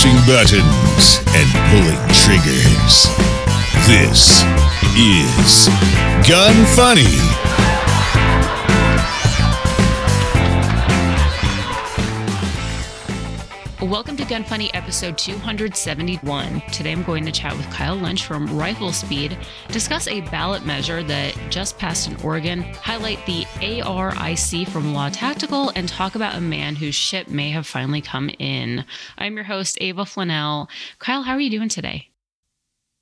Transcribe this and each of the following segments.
pushing buttons and pulling triggers. This is Gun Funny. Welcome to Gun Funny episode 271. Today I'm going to chat with Kyle Lynch from Rifle Speed, discuss a ballot measure that just passed in Oregon, highlight the ARIC from Law Tactical, and talk about a man whose ship may have finally come in. I'm your host, Ava Flanell. Kyle, how are you doing today?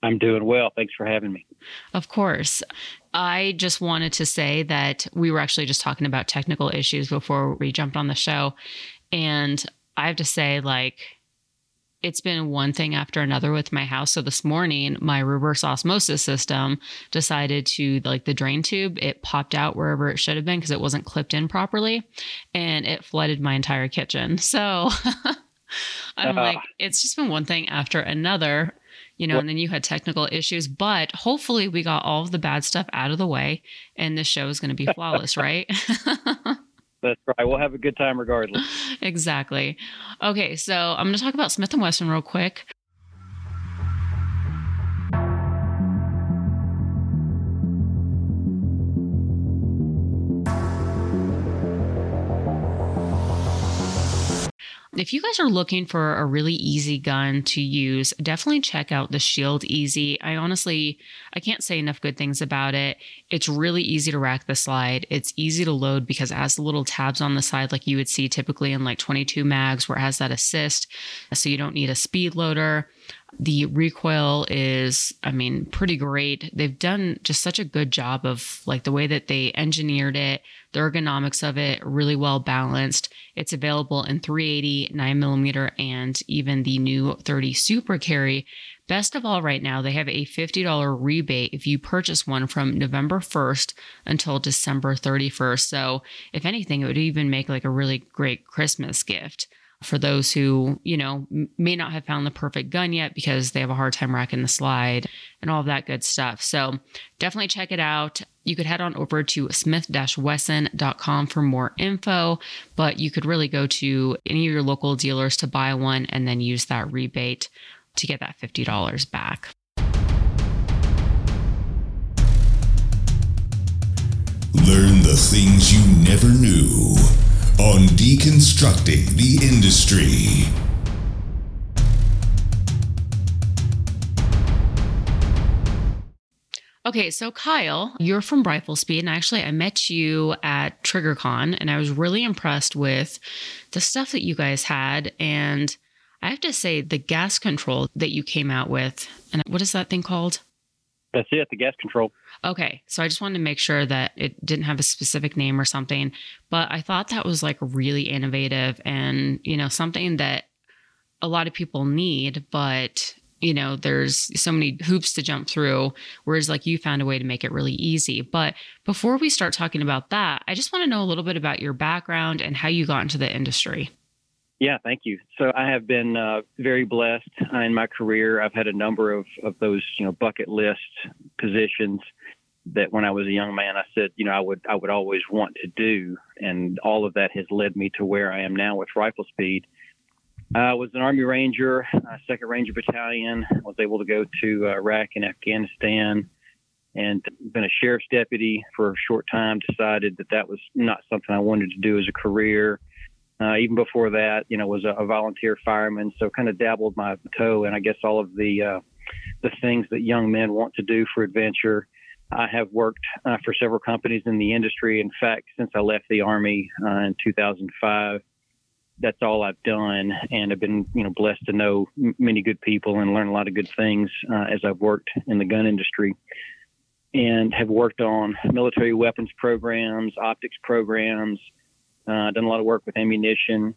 I'm doing well. Thanks for having me. Of course. I just wanted to say that we were actually just talking about technical issues before we jumped on the show. And I have to say, like, it's been one thing after another with my house. So this morning, my reverse osmosis system decided to like the drain tube, it popped out wherever it should have been because it wasn't clipped in properly and it flooded my entire kitchen. So I'm uh, like, it's just been one thing after another, you know, and then you had technical issues, but hopefully we got all of the bad stuff out of the way and this show is going to be flawless, right? That's right. We'll have a good time regardless. exactly. Okay, so I'm going to talk about Smith and Wesson real quick. If you guys are looking for a really easy gun to use, definitely check out the Shield EZ. I honestly, I can't say enough good things about it. It's really easy to rack the slide. It's easy to load because it has the little tabs on the side like you would see typically in like 22 mags where it has that assist. So you don't need a speed loader. The recoil is, I mean, pretty great. They've done just such a good job of like the way that they engineered it, the ergonomics of it, really well balanced. It's available in 380, 9 millimeter, and even the new 30 Super Carry. Best of all, right now, they have a $50 rebate if you purchase one from November 1st until December 31st. So, if anything, it would even make like a really great Christmas gift for those who, you know, may not have found the perfect gun yet because they have a hard time racking the slide and all of that good stuff. So definitely check it out. You could head on over to smith-wesson.com for more info, but you could really go to any of your local dealers to buy one and then use that rebate to get that $50 back. Learn the things you never knew on deconstructing the industry. Okay, so Kyle, you're from Rifle Speed, and actually, I met you at TriggerCon, and I was really impressed with the stuff that you guys had. And I have to say, the gas control that you came out with, and what is that thing called? That's it, the gas control. Okay. So I just wanted to make sure that it didn't have a specific name or something. But I thought that was like really innovative and, you know, something that a lot of people need, but you know, there's so many hoops to jump through. Whereas, like, you found a way to make it really easy. But before we start talking about that, I just want to know a little bit about your background and how you got into the industry. Yeah, thank you. So I have been uh, very blessed in my career. I've had a number of, of those, you know, bucket list positions that when I was a young man, I said, you know, I would I would always want to do, and all of that has led me to where I am now with Rifle Speed. I was an Army Ranger, uh, Second Ranger Battalion. I was able to go to uh, Iraq and Afghanistan, and been a sheriff's deputy for a short time. Decided that that was not something I wanted to do as a career. Uh, even before that, you know, was a, a, volunteer fireman. So kind of dabbled my toe in, I guess, all of the uh, the things that young men want to do for adventure. I have worked uh, for several companies in the industry. In fact, since I left the Army uh, in 2005, that's all I've done, and I've been, you know, blessed to know m- many good people and learn a lot of good things uh, as I've worked in the gun industry, and have worked on military weapons programs, optics programs, uh, done a lot of work with ammunition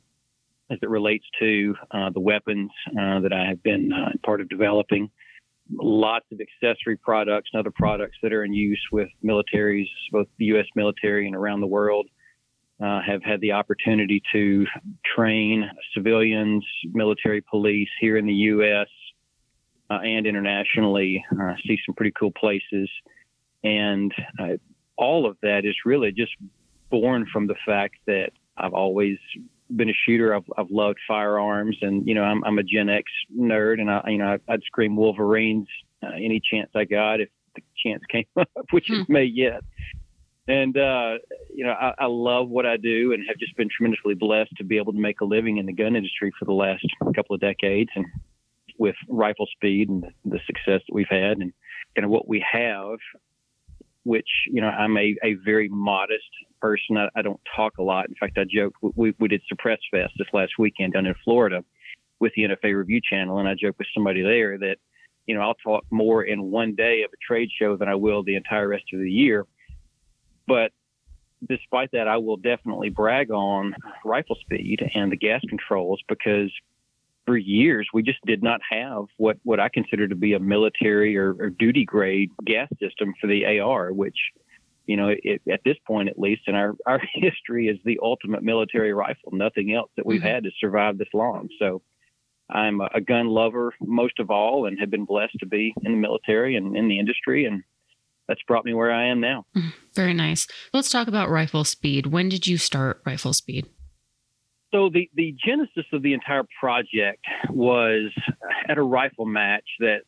as it relates to uh, the weapons uh, that I have been uh, part of developing. Lots of accessory products and other products that are in use with militaries, both the U.S. military and around the world. Uh, have had the opportunity to train civilians, military police here in the U.S. Uh, and internationally. see some pretty cool places, and all of that is really just born from the fact that I've always been a shooter. I've, I've loved firearms, and you know, I'm, I'm a Gen X nerd, and I, you know, I'd scream Wolverines uh, any chance I got if the chance came up, which hmm. it may yet. And uh, you know, I, I love what I do, and have just been tremendously blessed to be able to make a living in the gun industry for the last couple of decades, and with Rifle Speed and the success that we've had, and kind of what we have which you know I'm a, a very modest person. I, I, don't talk a lot. In fact, I joked we, we did Suppress Fest this last weekend down in Florida with the NFA Review Channel, and I joked with somebody there that you know I'll talk more in one day of a trade show than I will the entire rest of the year. But despite that, I will definitely brag on rifle speed and the gas controls because for years we just did not have what what I consider to be a military or, or duty grade gas system for the AR, which you know it, at this point at least in our our history is the ultimate military rifle. Nothing else that we've mm-hmm. had to survive this long. So. I'm a gun lover most of all, and have been blessed to be in the military and in the industry, and that's brought me where I am now. Mm-hmm. Very nice. Let's talk about rifle speed. When did you start rifle speed? So the, the genesis of the entire project was at a rifle match that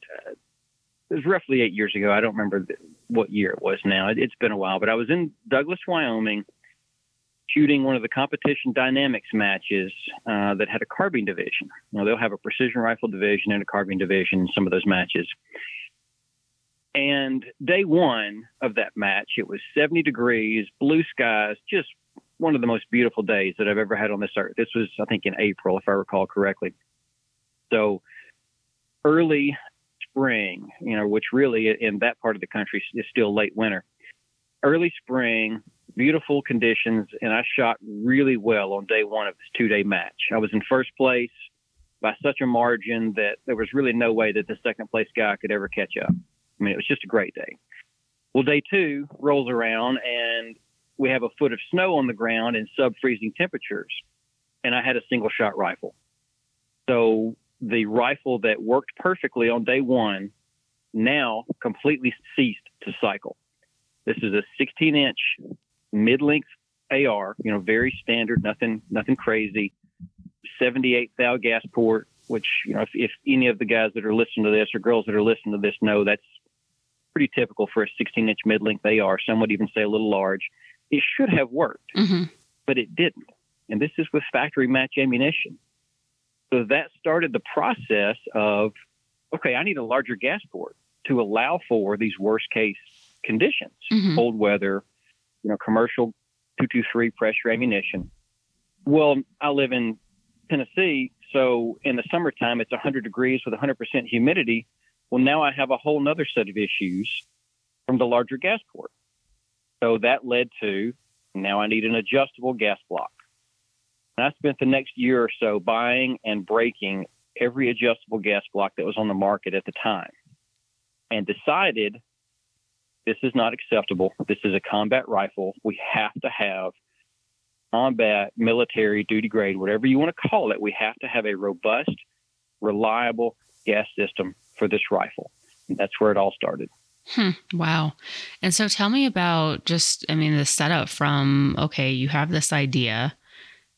uh, was roughly eight years ago. I don't remember what year it was now. It, it's been a while, but I was in Douglas, Wyoming, shooting one of the competition dynamics matches uh, that had a carbine division. Know, they'll have a precision rifle division and a carbine division in some of those matches. And day one of that match, it was 70 degrees, blue skies, just one of the most beautiful days that I've ever had on this earth. This was, I think, in April, if I recall correctly. So early spring, you know, which really in that part of the country is still late winter. Early spring, beautiful conditions, and I shot really well on day one of this two day match. I was in first place by such a margin that there was really no way that the second place guy could ever catch up. I mean, it was just a great day. Well, day two rolls around, and we have a foot of snow on the ground and sub freezing temperatures. And I had a single shot rifle. So the rifle that worked perfectly on day one now completely ceased to cycle. This is a 16 inch mid length AR, you know, very standard, nothing, nothing crazy. 78 thou gas port, which, you know, if, if any of the guys that are listening to this or girls that are listening to this know that's pretty typical for a 16 inch mid length AR. Some would even say a little large. It should have worked, mm-hmm. but it didn't. And this is with factory match ammunition. So that started the process of, okay, I need a larger gas port to allow for these worst case conditions, mm-hmm. cold weather, you know, commercial 223 pressure ammunition. Well, I live in Tennessee, so in the summertime it's 100 degrees with 100% humidity. Well, now I have a whole other set of issues from the larger gas port. So that led to now I need an adjustable gas block. And I spent the next year or so buying and breaking every adjustable gas block that was on the market at the time and decided this is not acceptable. This is a combat rifle. We have to have combat, military, duty grade, whatever you want to call it. We have to have a robust, reliable gas system for this rifle. And that's where it all started. Hmm, wow. And so tell me about just, I mean, the setup from, okay, you have this idea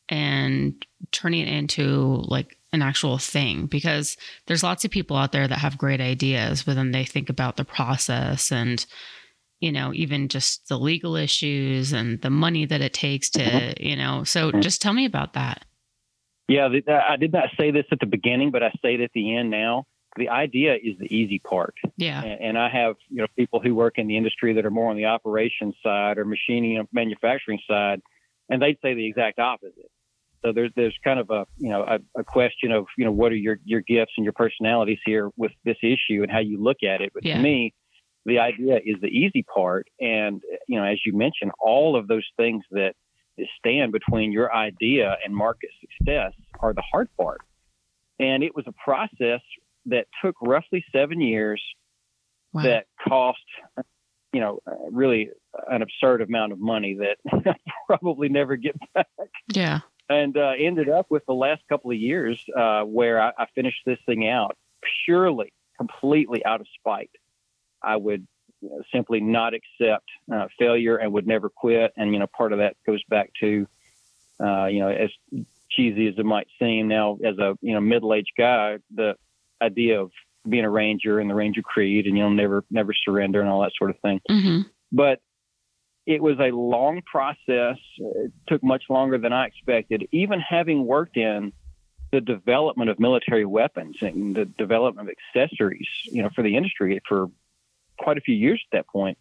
and turning it into like an actual thing because there's lots of people out there that have great ideas, but then they think about the process and, you know, even just the legal issues and the money that it takes to, mm-hmm. you know, so mm-hmm. just tell me about that. Yeah, I did not say this at the beginning, but I say it at the end now the idea is the easy part. Yeah. And, and, I have, you know, people who work in the industry that are more on the operations side or machining and manufacturing side, and they'd say the exact opposite. So there's there's kind of a you know a, a, question of you know what are your your gifts and your personalities here with this issue and how you look at it. But yeah. to me, the idea is the easy part, and you know as you mentioned, all of those things that stand between your idea and market success are the hard part. And it was a process that took roughly seven years wow. that cost, you know, really an absurd amount of money that probably never get back. Yeah. And uh, ended up with the last couple of years uh, where I, I finished this thing out purely, completely out of spite. I would you know, simply not accept uh, failure and would never quit. And, you know, part of that goes back to, uh, you know, as cheesy as it might seem. Now, as a you know middle-aged guy, the idea of being a ranger and the Ranger Creed and you know never never surrender and all that sort of thing. Mm-hmm. But it was a long process. It took much longer than I expected. Even having worked in the development of military weapons and the development of accessories, you know, for the industry for quite a few years at that point,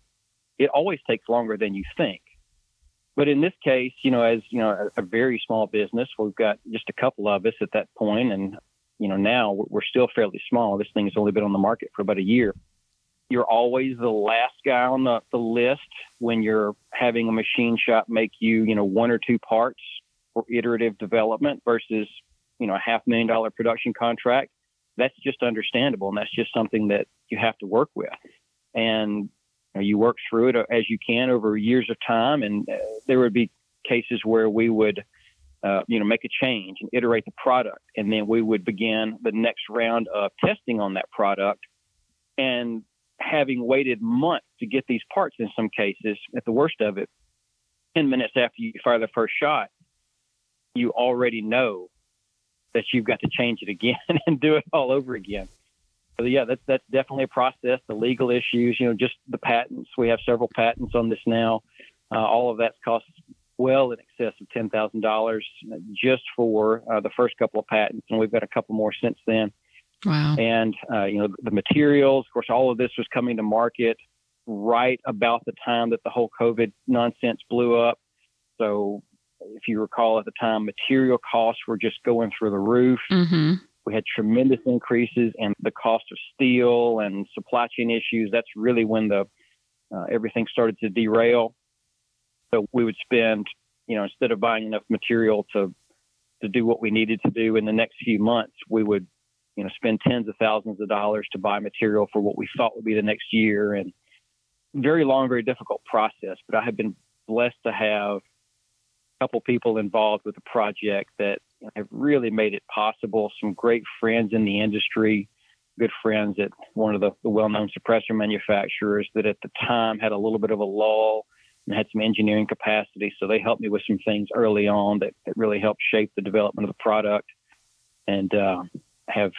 it always takes longer than you think. But in this case, you know, as you know, a, a very small business, we've got just a couple of us at that point, and you know, now we're still fairly small. This thing has only been on the market for about a year. You're always the last guy on the, the list when you're having a machine shop make you, you know, one or two parts for iterative development versus, you know, a half million dollar production contract. That's just understandable. And that's just something that you have to work with. And you, know, you work through it as you can over years of time. And uh, there would be cases where we would, uh, you know, make a change and iterate the product. And then we would begin the next round of testing on that product. And having waited months to get these parts in some cases, at the worst of it, 10 minutes after you fire the first shot, you already know that you've got to change it again and do it all over again. So yeah, that's that's definitely a process. The legal issues, you know, just the patents. We have several patents on this now. Uh, all of that's cost well in excess of ten thousand dollars just for uh, the first couple of patents, and we've got a couple more since then. Wow. And uh, you know the materials. Of course, all of this was coming to market right about the time that the whole COVID nonsense blew up. So, if you recall at the time, material costs were just going through the roof. Mm-hmm. We had tremendous increases in the cost of steel and supply chain issues. That's really when the uh, everything started to derail. So we would spend, you know, instead of buying enough material to to do what we needed to do in the next few months, we would, you know, spend tens of thousands of dollars to buy material for what we thought would be the next year. And very long, very difficult process. But I have been blessed to have a couple people involved with the project that have really made it possible. Some great friends in the industry, good friends at one of the, the well-known suppressor manufacturers that at the time had a little bit of a lull and had some engineering capacity. So they helped me with some things early on that, that really helped shape the development of the product and uh, have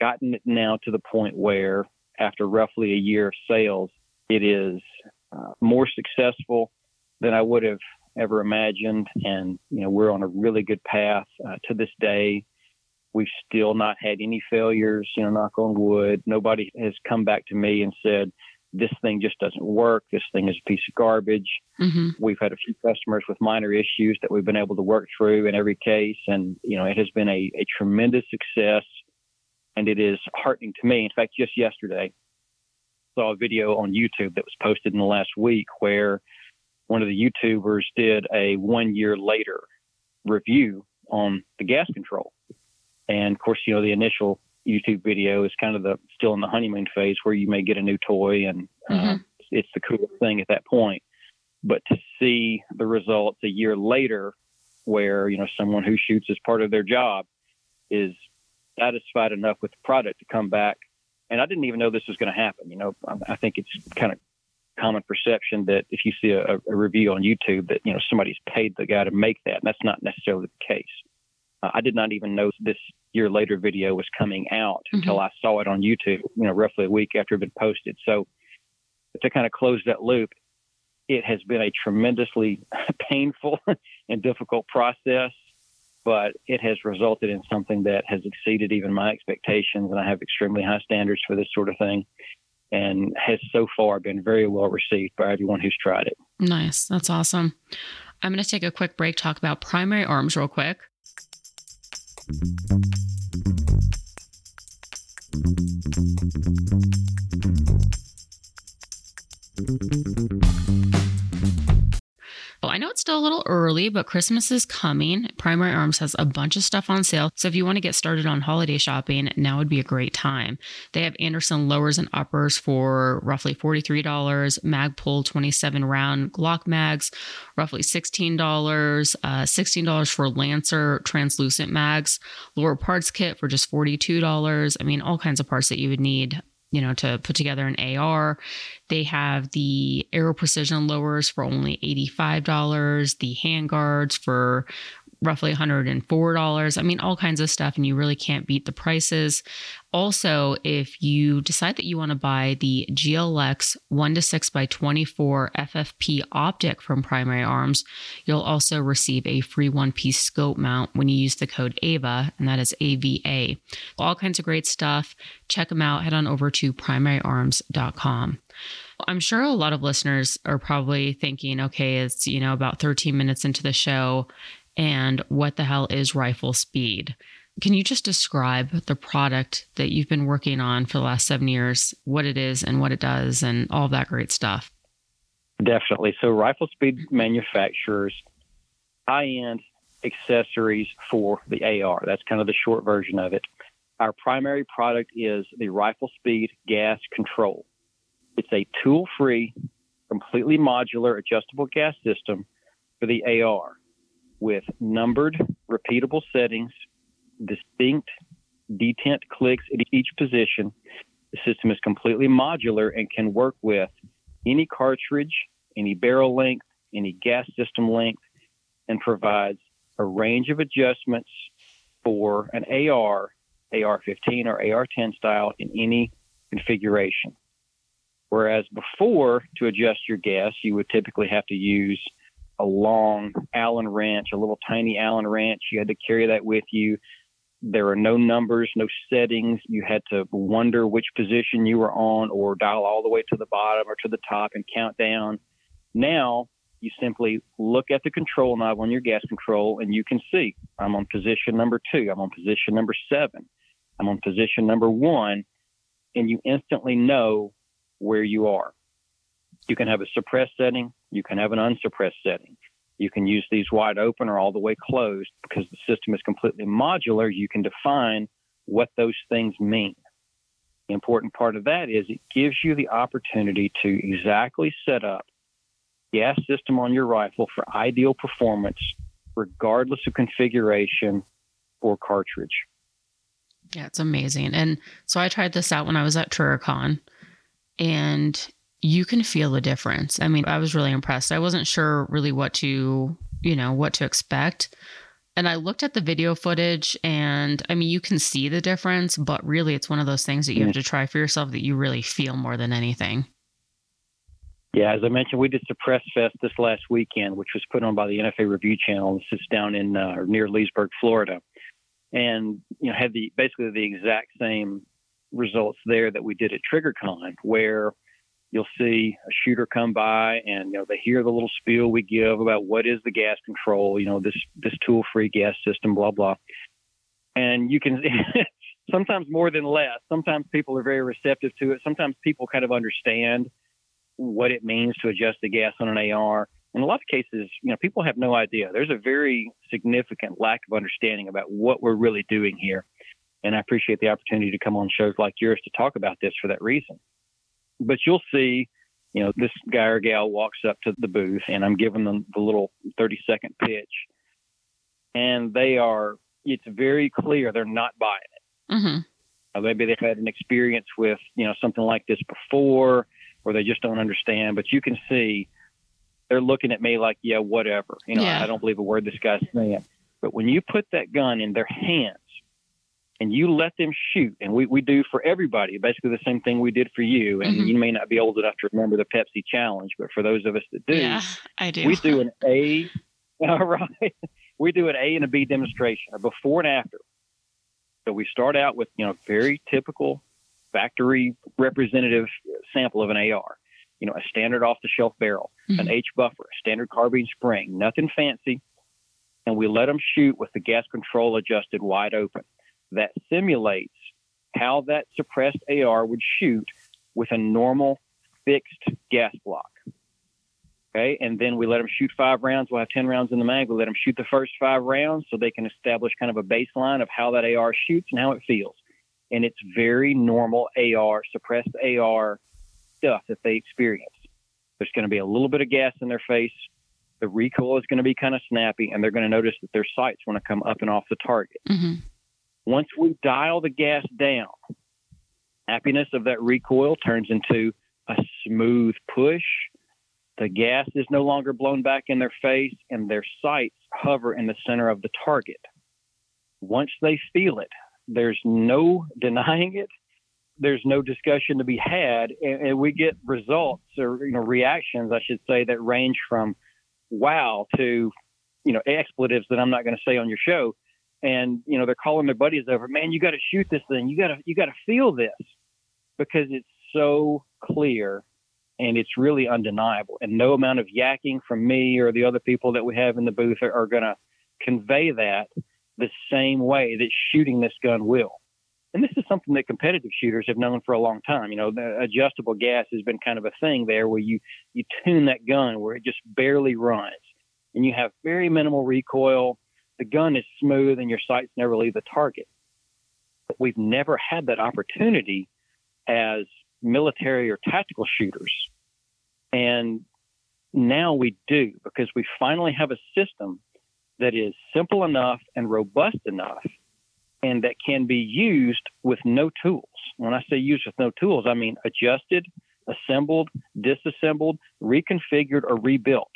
gotten it now to the point where after roughly a year of sales, it is uh, more successful than I would have ever imagined. And, you know, we're on a really good path uh, to this day. We've still not had any failures, you know, knock on wood. Nobody has come back to me and said, this thing just doesn't work. This thing is a piece of garbage. Mm-hmm. We've had a few customers with minor issues that we've been able to work through in every case. And, you know, it has been a, a tremendous success and it is heartening to me. In fact, just yesterday, I saw a video on YouTube that was posted in the last week where one of the YouTubers did a one year later review on the gas control. And of course, you know, the initial YouTube video is kind of the still in the honeymoon phase where you may get a new toy and uh, Mm-hmm. it's the coolest thing at that point. But to see the results a year later, where you know someone who shoots as part of their job is satisfied enough with the product to come back, and I didn't even know this was going to happen. You know, I, think it's kind of common perception that if you see a, a review on YouTube that you know somebody's paid the guy to make that, and that's not necessarily the case. Uh, I did not even know this year later video was coming out until I saw it on YouTube, you know, roughly a week after it had been posted. So to kind of close that loop, it has been a tremendously painful and difficult process, but it has resulted in something that has exceeded even my expectations. And I have extremely high standards for this sort of thing and has so far been very well received by everyone who's tried it. Nice. That's awesome. I'm going to take a quick break, talk about primary arms real quick. I know it's still a little early, but Christmas is coming. Primary Arms has a bunch of stuff on sale. So if you want to get started on holiday shopping, now would be a great time. They have Anderson lowers and uppers for roughly $43, Magpul 27 round Glock mags, roughly $16, uh, $16 for Lancer translucent mags, lower parts kit for just $42. I mean, all kinds of parts that you would need you know, to put together an AR. They have the Aero Precision lowers for only $85, the handguards for roughly $104. I mean, all kinds of stuff, and you really can't beat the prices. Also, if you decide that you want to buy the GLX 1 to 6 by 24 FFP optic from Primary Arms, you'll also receive a free one piece scope mount when you use the code AVA, and that is AVA. All kinds of great stuff. Check them out. Head on over to primaryarms.com. I'm sure a lot of listeners are probably thinking, okay, it's, you know, about 13 minutes into the show, and what the hell is rifle speed? Can you just describe the product that you've been working on for the last seven years, what it is and what it does, and all that great stuff? Definitely. So, Rifle Speed manufactures high end accessories for the AR. That's kind of the short version of it. Our primary product is the Rifle Speed gas control. It's a tool free, completely modular adjustable gas system for the AR with numbered, repeatable settings, distinct detent clicks at each position. The system is completely modular and can work with any cartridge, any barrel length, any gas system length, and provides a range of adjustments for an AR, AR 15 or AR 10 style in any configuration. Whereas before, to adjust your gas, you would typically have to use a long Allen wrench, a little tiny Allen wrench. You had to carry that with you. There are no numbers, no settings. You had to wonder which position you were on or dial all the way to the bottom or to the top and count down. Now, you simply look at the control knob on your gas control and you can see I'm on position number two, I'm on position number seven, I'm on position number one, and you instantly know where you are. You can have a suppressed setting, you can have an unsuppressed setting. You can use these wide open or all the way closed because the system is completely modular. You can define what those things mean. The important part of that is it gives you the opportunity to exactly set up the gas system on your rifle for ideal performance, regardless of configuration or cartridge. Yeah, it's amazing. And so I tried this out when I was at TriggerCon, and you can feel the difference. I mean, I was really impressed. I wasn't sure really what to, you know, what to expect. And I looked at the video footage and I mean, you can see the difference, but really it's one of those things that you have to try for yourself that you really feel more than anything. Yeah, as I mentioned, we did Suppress Fest this last weekend, which was put on by the NFA Review Channel. This is down in uh, near Leesburg, Florida, and you know had the basically the exact same results there that we did at TriggerCon, where you'll see a shooter come by and you know they hear the little spiel we give about what is the gas control, you know this this tool-free gas system, blah blah, and you can. sometimes more than less. Sometimes people are very receptive to it. Sometimes people kind of understand what it means to adjust the gas on an AR. In a lot of cases, you know, people have no idea. There's a very significant lack of understanding about what we're really doing here. And I appreciate the opportunity to come on shows like yours to talk about this for that reason. But you'll see, you know, this guy or gal walks up to the booth and I'm giving them the little 30 second pitch. And they are, it's very clear they're not buying it. Mm-hmm. Uh, maybe they've had an experience with, you know, something like this before or they just don't understand. But you can see they're looking at me like, yeah, whatever. You know, yeah. I don't believe a word this guy's saying. But when you put that gun in their hands and you let them shoot, and we, we do for everybody, basically the same thing we did for you. And mm-hmm. you may not be old enough to remember the Pepsi challenge, but for those of us that do, yeah, I do. We do an A, all right. We do an A and a B demonstration, a before and after. So we start out with, you know, very typical factory representative sample of an AR. You know, a standard off the shelf barrel, mm-hmm. an H buffer, a standard carbine spring, nothing fancy. And we let them shoot with the gas control adjusted wide open. That simulates how that suppressed AR would shoot with a normal fixed gas block. Okay, and then we let them shoot five rounds. We'll have 10 rounds in the mag. We let them shoot the first five rounds so they can establish kind of a baseline of how that AR shoots and how it feels and it's very normal AR, suppressed AR stuff that they experience. There's going to be a little bit of gas in their face. The recoil is going to be kind of snappy, and they're going to notice that their sights want to come up and off the target. Mm-hmm. Once we dial the gas down, happiness of that recoil turns into a smooth push. The gas is no longer blown back in their face, and their sights hover in the center of the target. Once they feel it, there's no denying it. There's no discussion to be had, and, and we get results or you know reactions, I should say, that range from "wow" to you know expletives that I'm not going to say on your show. And you know they're calling their buddies over, man, you got to shoot this thing. You got to you got to feel this because it's so clear and it's really undeniable. And no amount of yakking from me or the other people that we have in the booth are, are going to convey that the same way that shooting this gun will. And this is something that competitive shooters have known for a long time. You know, the adjustable gas has been kind of a thing there where you, you tune that gun where it just barely runs and you have very minimal recoil. The gun is smooth and your sights never leave the target. But we've never had that opportunity as military or tactical shooters. And now we do because we finally have a system that is simple enough and robust enough and that can be used with no tools. When I say used with no tools, I mean adjusted, assembled, disassembled, reconfigured, or rebuilt.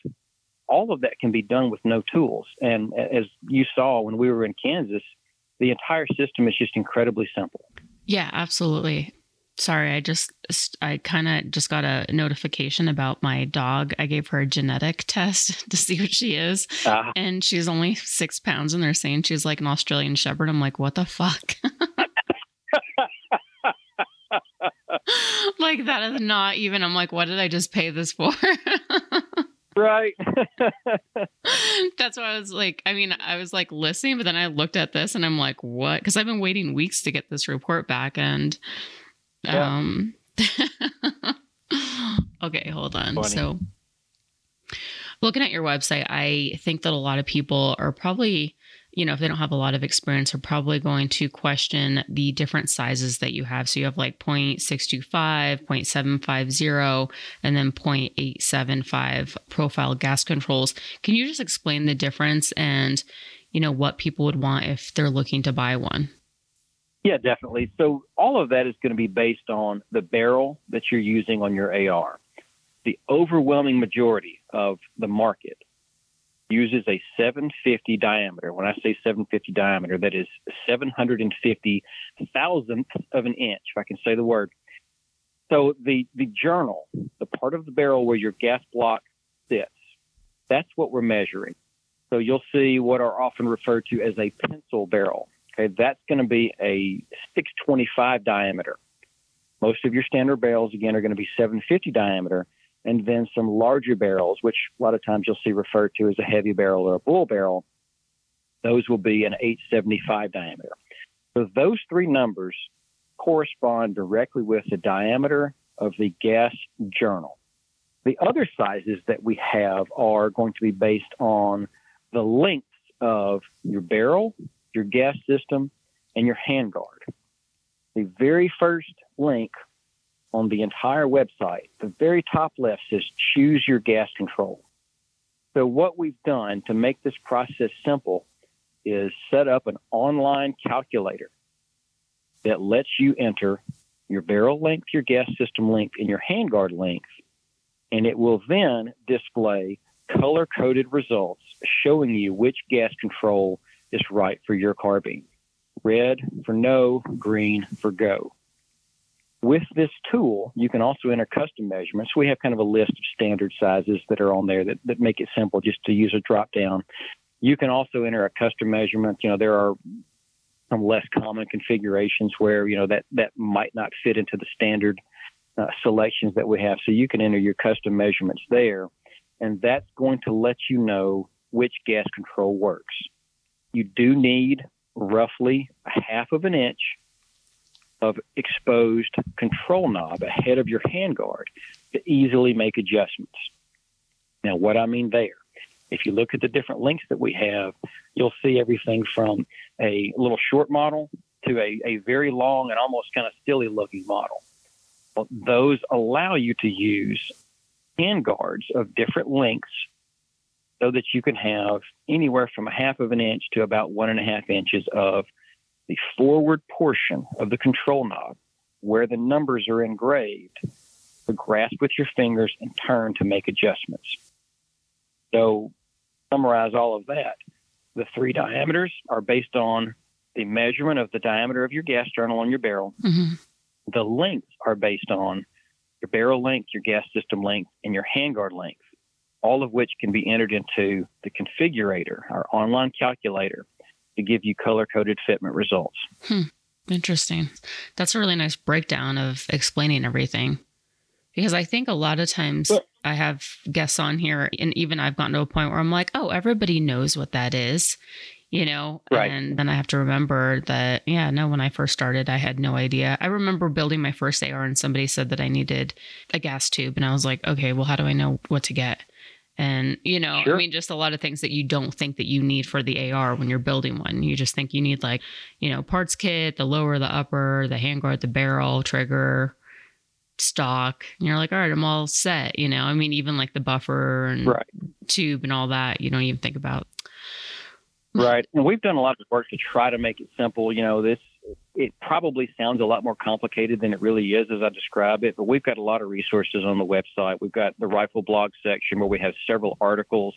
All of that can be done with no tools. And as you saw when we were in Kansas, the entire system is just incredibly simple. Yeah, absolutely. Sorry, I just I kind of just got a notification about my dog. I gave her a genetic test to see what she is, uh, and she's only six pounds, and they're saying she's like an Australian Shepherd. I'm like, what the fuck? like that is not even. I'm like, what did I just pay this for? Right. That's why I was like, I mean, I was like listening, but then I looked at this and I'm like, what? Because I've been waiting weeks to get this report back, and yeah. Um, okay, hold on. Funny. So, looking at your website, I think that a lot of people are probably, you know, if they don't have a lot of experience, are probably going to question the different sizes that you have. So you have like 0.625, 0.750, and then 0.875 profile gas controls. Can you just explain the difference and, you know, what people would want if they're looking to buy one? Yeah, definitely. So all of that is going to be based on the barrel that you're using on your AR. The overwhelming majority of the market uses a 750 diameter. When I say 750 diameter, that is 750 thousandth of an inch, if I can say the word. So the the journal, the part of the barrel where your gas block sits, that's what we're measuring. So you'll see what are often referred to as a pencil barrel. Okay, that's going to be a 625 diameter. Most of your standard barrels, again, are going to be 750 diameter, and then some larger barrels, which a lot of times you'll see referred to as a heavy barrel or a bull barrel. Those will be an 875 diameter. So those three numbers correspond directly with the diameter of the gas journal. The other sizes that we have are going to be based on the length of your barrel your gas system, and your handguard. The very first link on the entire website, the very top left says choose your gas control. So, what we've done to make this process simple is set up an online calculator that lets you enter your barrel length, your gas system length, and your handguard length, and it will then display color coded results showing you which gas control is right for your carbine. Red for no, green for go. With this tool, you can also enter custom measurements. We have kind of a list of standard sizes that are on there that, that make it simple just to use a drop down. You can also enter a custom measurement. You know, there are some less common configurations where, you know, that, that might not fit into the standard uh, selections that we have. So you can enter your custom measurements there, and that's going to let you know which gas control works you do need roughly a half of an inch of exposed control knob ahead of your handguard to easily make adjustments. Now, what I mean there, if you look at the different links that we have, you'll see everything from a little short model to a, a very long and almost kind of silly looking model. Well, those allow you to use handguards of different lengths so that you can have anywhere from a half of an inch to about one and a half inches of the forward portion of the control knob where the numbers are engraved to grasp with your fingers and turn to make adjustments. So summarize all of that, the three diameters are based on the measurement of the diameter of your gas journal on your barrel. hmm The lengths are based on your barrel length, your gas system length, and your handguard length, all of which can be entered into the configurator, our online calculator, to give you color coded fitment results. Hmm. Interesting. That's a really nice breakdown of explaining everything. Because I think a lot of times I have guests on here, and even I've gotten to a point where I'm like, oh, everybody knows what that is, you know? Right. And then I have to remember that, yeah, no, when I first started, I had no idea. I remember building my first AR, and somebody said that I needed a gas tube. And I was like, okay, well, how do I know what to get? And, you know, I mean, just a lot of things that you don't think that you need for the AR when you're building one. You just think you need, like, you know, parts kit, the lower, the upper, the handguard, the barrel, trigger, stock. And you're like, all right, I'm all set. You know, I mean, even like the buffer and Right. tube and all that, you don't even think about. Right. And we've done a lot of work to try to make it simple. You know, this, it probably sounds a lot more complicated than it really is as I describe it, but we've got a lot of resources on the website. We've got the rifle blog section where we have several articles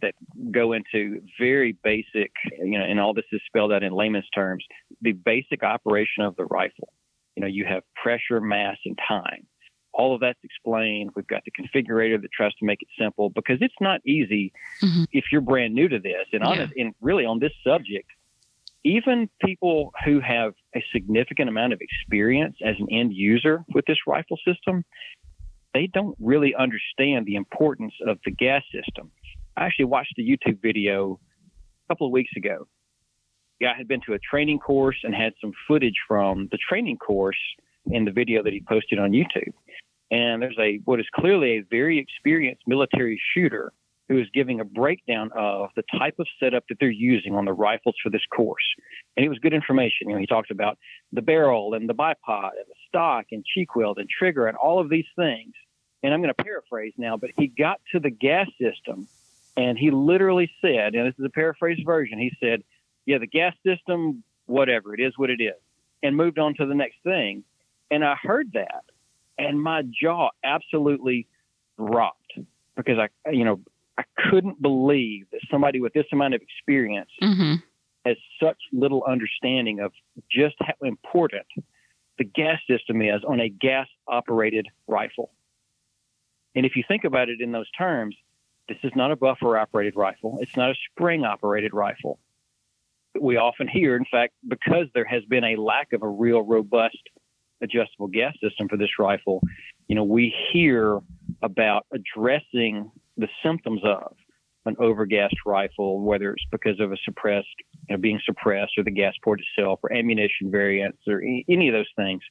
that go into very basic, you know, and all this is spelled out in layman's terms, the basic operation of the rifle. You know, you have pressure, mass, and time. All of that's explained. We've got the configurator that tries to make it simple because it's not easy Mhm. if you're brand new to this. And Yeah. honest, and really on this subject, even people who have a significant amount of experience as an end user with this rifle system, they don't really understand the importance of the gas system. I actually watched a YouTube video a couple of weeks ago. Guy had been to a training course and had some footage from the training course in the video that he posted on YouTube. And there's a what is clearly a very experienced military shooter who is giving a breakdown of the type of setup that they're using on the rifles for this course. And it was good information. You know, he talked about the barrel and the bipod and the stock and cheek weld and trigger and all of these things. And I'm going to paraphrase now, but he got to the gas system and he literally said, and this is a paraphrased version, he said, Yeah, the gas system, whatever, it is what it is, and moved on to the next thing. And I heard that and my jaw absolutely dropped because I, you know, I couldn't believe that somebody with this amount of experience hmm has such little understanding of just how important the gas system is on a gas operated rifle. And if you think about it in those terms, this is not a buffer operated rifle. It's not a spring operated rifle. We often hear, in fact, because there has been a lack of a real robust adjustable gas system for this rifle, you know, we hear about addressing the symptoms of an overgassed rifle, whether it's because of a suppressed, you know, being suppressed or the gas port itself or ammunition variants or any of those things.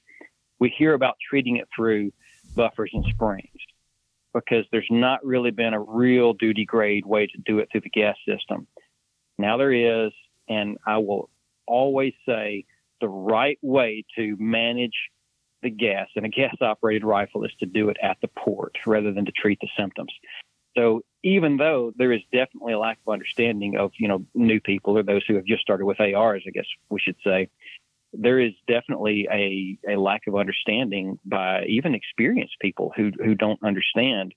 We hear about treating it through buffers and springs because there's not really been a real duty grade way to do it through the gas system. Now there is, and I will always say the right way to manage the gas in a gas operated rifle is to do it at the port rather than to treat the symptoms. So even though there is definitely a lack of understanding of, you know, new people or those who have just started with ARs, I guess we should say, there is definitely a, a lack of understanding by even experienced people who, who don't understand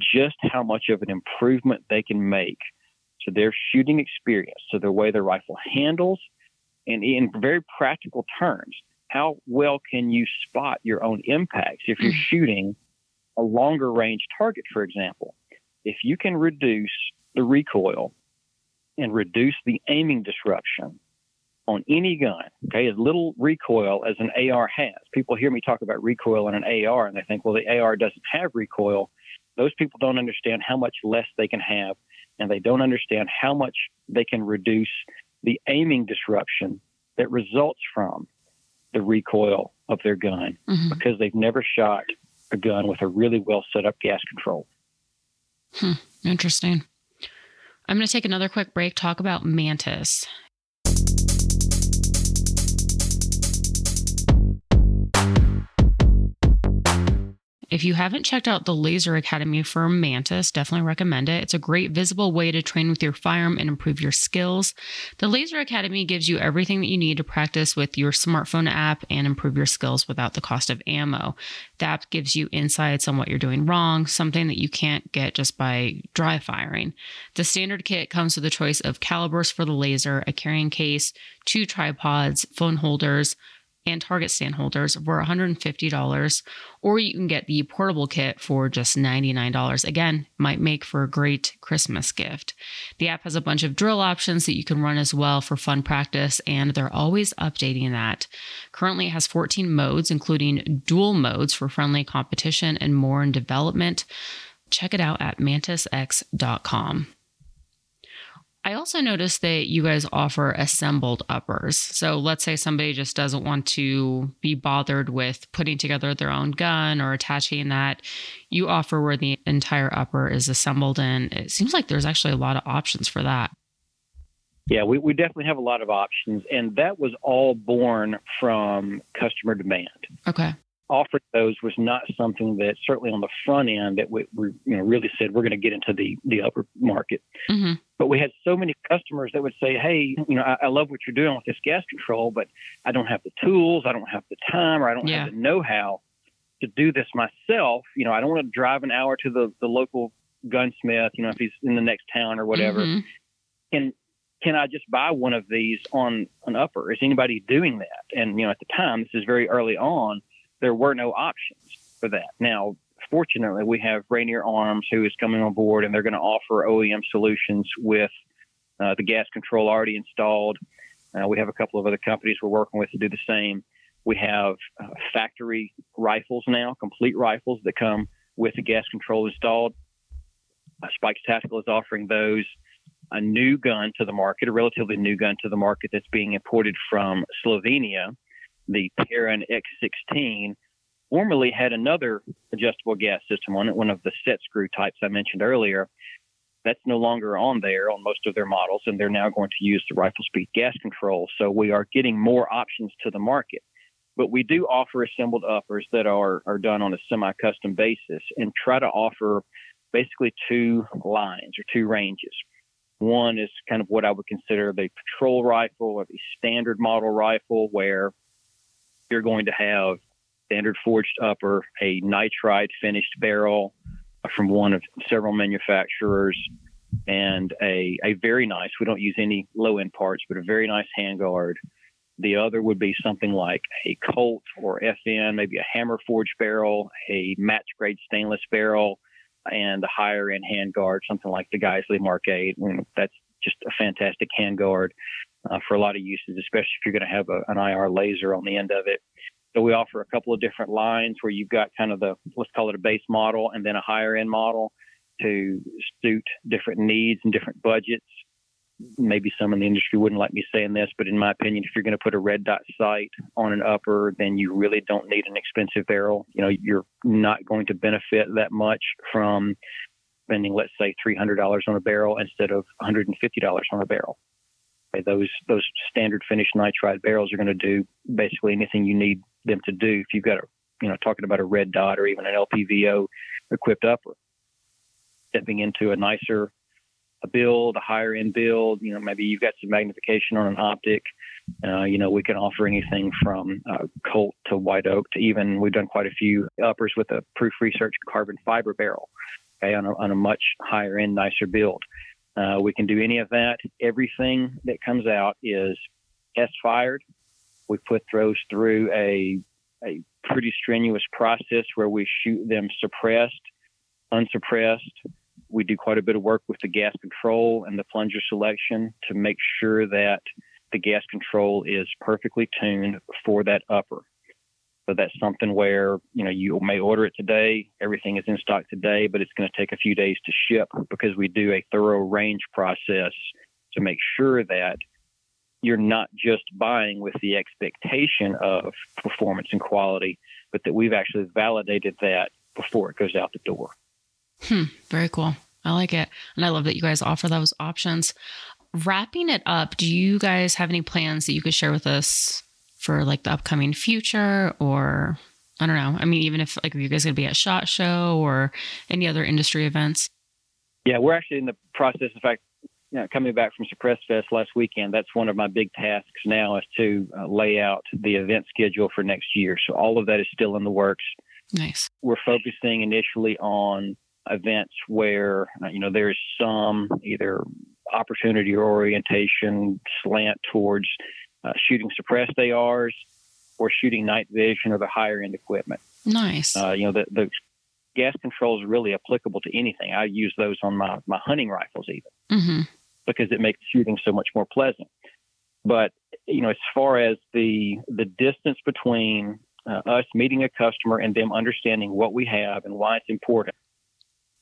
just how much of an improvement they can make to their shooting experience, to the way their rifle handles, and in very practical terms, how well can you spot your own impacts if you're Mm. shooting a longer range target, for example? If you can reduce the recoil and reduce the aiming disruption on any gun, okay, as little recoil as an AR has. People hear me talk about recoil on an AR and they think, well, the AR doesn't have recoil. Those people don't understand how much less they can have, and they don't understand how much they can reduce the aiming disruption that results from the recoil of their gun hmm because they've never shot a gun with a really well set up gas control. Hmm, interesting. I'm going to take another quick break, talk about Mantis. If you haven't checked out the Laser Academy from Mantis, definitely recommend it. It's a great visible way to train with your firearm and improve your skills. The Laser Academy gives you everything that you need to practice with your smartphone app and improve your skills without the cost of ammo. The app gives you insights on what you're doing wrong, something that you can't get just by dry firing. The standard kit comes with a choice of calibers for the laser, a carrying case, two tripods, phone holders, and target stand holders for $150, or you can get the portable kit for just $99. Again, might make for a great Christmas gift. The app has a bunch of drill options that you can run as well for fun practice, and they're always updating that. Currently, it has 14 modes, including dual modes for friendly competition and more in development. Check it out at mantisx.com. I also noticed that you guys offer assembled uppers. So let's say somebody just doesn't want to be bothered with putting together their own gun or attaching that. You offer where the entire upper is assembled, and it seems like there's actually a lot of options for that. Yeah, we, we definitely have a lot of options, and that was all born from customer demand. Okay offered those was not something that certainly on the front end that we, we you know really said we're going to get into the the upper market. Mm-hmm. But we had so many customers that would say, "Hey, you know, I, I, love what you're doing with this gas control, but I don't have the tools, I don't have the time, or I don't yeah. have the know-how to do this myself. You know, I don't want to drive an hour to the the local gunsmith. You know, if he's in the next town or whatever, mm-hmm. and can I just buy one of these on an upper? Is anybody doing that? And you know, at the time, this is very early on there were no options for that. Now, fortunately, we have Rainier Arms who is coming on board and they're going to offer OEM solutions with uh, the gas control already installed. Uh, we have a couple of other companies we're working with to do the same. We have uh, factory rifles now, complete rifles that come with the gas control installed. Uh, Spikes Tactical is offering those. A new gun to the market, a relatively new gun to the market that's being imported from Slovenia the Taran X16 formerly had another adjustable gas system on it, one of the set screw types I mentioned earlier. That's no longer on there on most of their models, and they're now going to use the RifleSpeed gas control. So we are getting more options to the market. But we do offer assembled uppers that are, are done on a semi custom basis and try to offer basically two lines or two ranges. One is kind of what I would consider the patrol rifle or the standard model rifle, where you're going to have standard forged upper, a nitride finished barrel uh, from one of several manufacturers, and a, a very nice, we don't use any low end parts, but a very nice handguard. The other would be something like a Colt or FN, maybe a hammer forged barrel, a match grade stainless barrel, and a higher end handguard, something like the Geissele Mark 8. Mm, that's just a fantastic handguard uh, for a lot of uses, especially if you're going to have a, an IR laser on the end of it. So we offer a couple of different lines where you've got kind of the let's call it a base model and then a higher end model to suit different needs and different budgets. Maybe some in the industry wouldn't like me saying this, but in my opinion, if you're going to put a red dot sight on an upper, then you really don't need an expensive barrel. You know, you're not going to benefit that much from spending, let's say, $300 on a barrel instead of $150 on a barrel. Those those standard finished nitride barrels are going to do basically anything you need them to do. If you've got a you know talking about a red dot or even an LPVO equipped upper, stepping into a nicer a build, a higher end build. You know, maybe you've got some magnification on an optic. Uh, you know, we can offer anything from uh, Colt to White Oak to even we've done quite a few uppers with a proof research carbon fiber barrel. Okay, on a, on a much higher end, nicer build. Uh, we can do any of that. Everything that comes out is test fired. We put those through a, a pretty strenuous process where we shoot them suppressed, unsuppressed. We do quite a bit of work with the gas control and the plunger selection to make sure that the gas control is perfectly tuned for that upper. So that's something where, you know, you may order it today, everything is in stock today, but it's going to take a few days to ship because we do a thorough range process to make sure that you're not just buying with the expectation of performance and quality, but that we've actually validated that before it goes out the door. Hmm, very cool. I like it. And I love that you guys offer those options. Wrapping it up, do you guys have any plans that you could share with us for like the upcoming future or I don't know. I mean, even if like are you guys gonna be at Shot Show or any other industry events? Yeah, we're actually in the process. In fact, you know, coming back from Suppress Fest last weekend, that's one of my big tasks now is to uh, lay out the event schedule for next year. So all of that is still in the works. Nice. We're focusing initially on events where uh, you know there's some either opportunity or orientation slant towards uh, shooting suppressed ARs or shooting night vision or the higher end equipment. Nice. Uh, you know the the gas control is really applicable to anything. I use those on my my hunting rifles even mm-hmm. because it makes shooting so much more pleasant. But you know, as far as the the distance between uh, us meeting a customer and them understanding what we have and why it's important,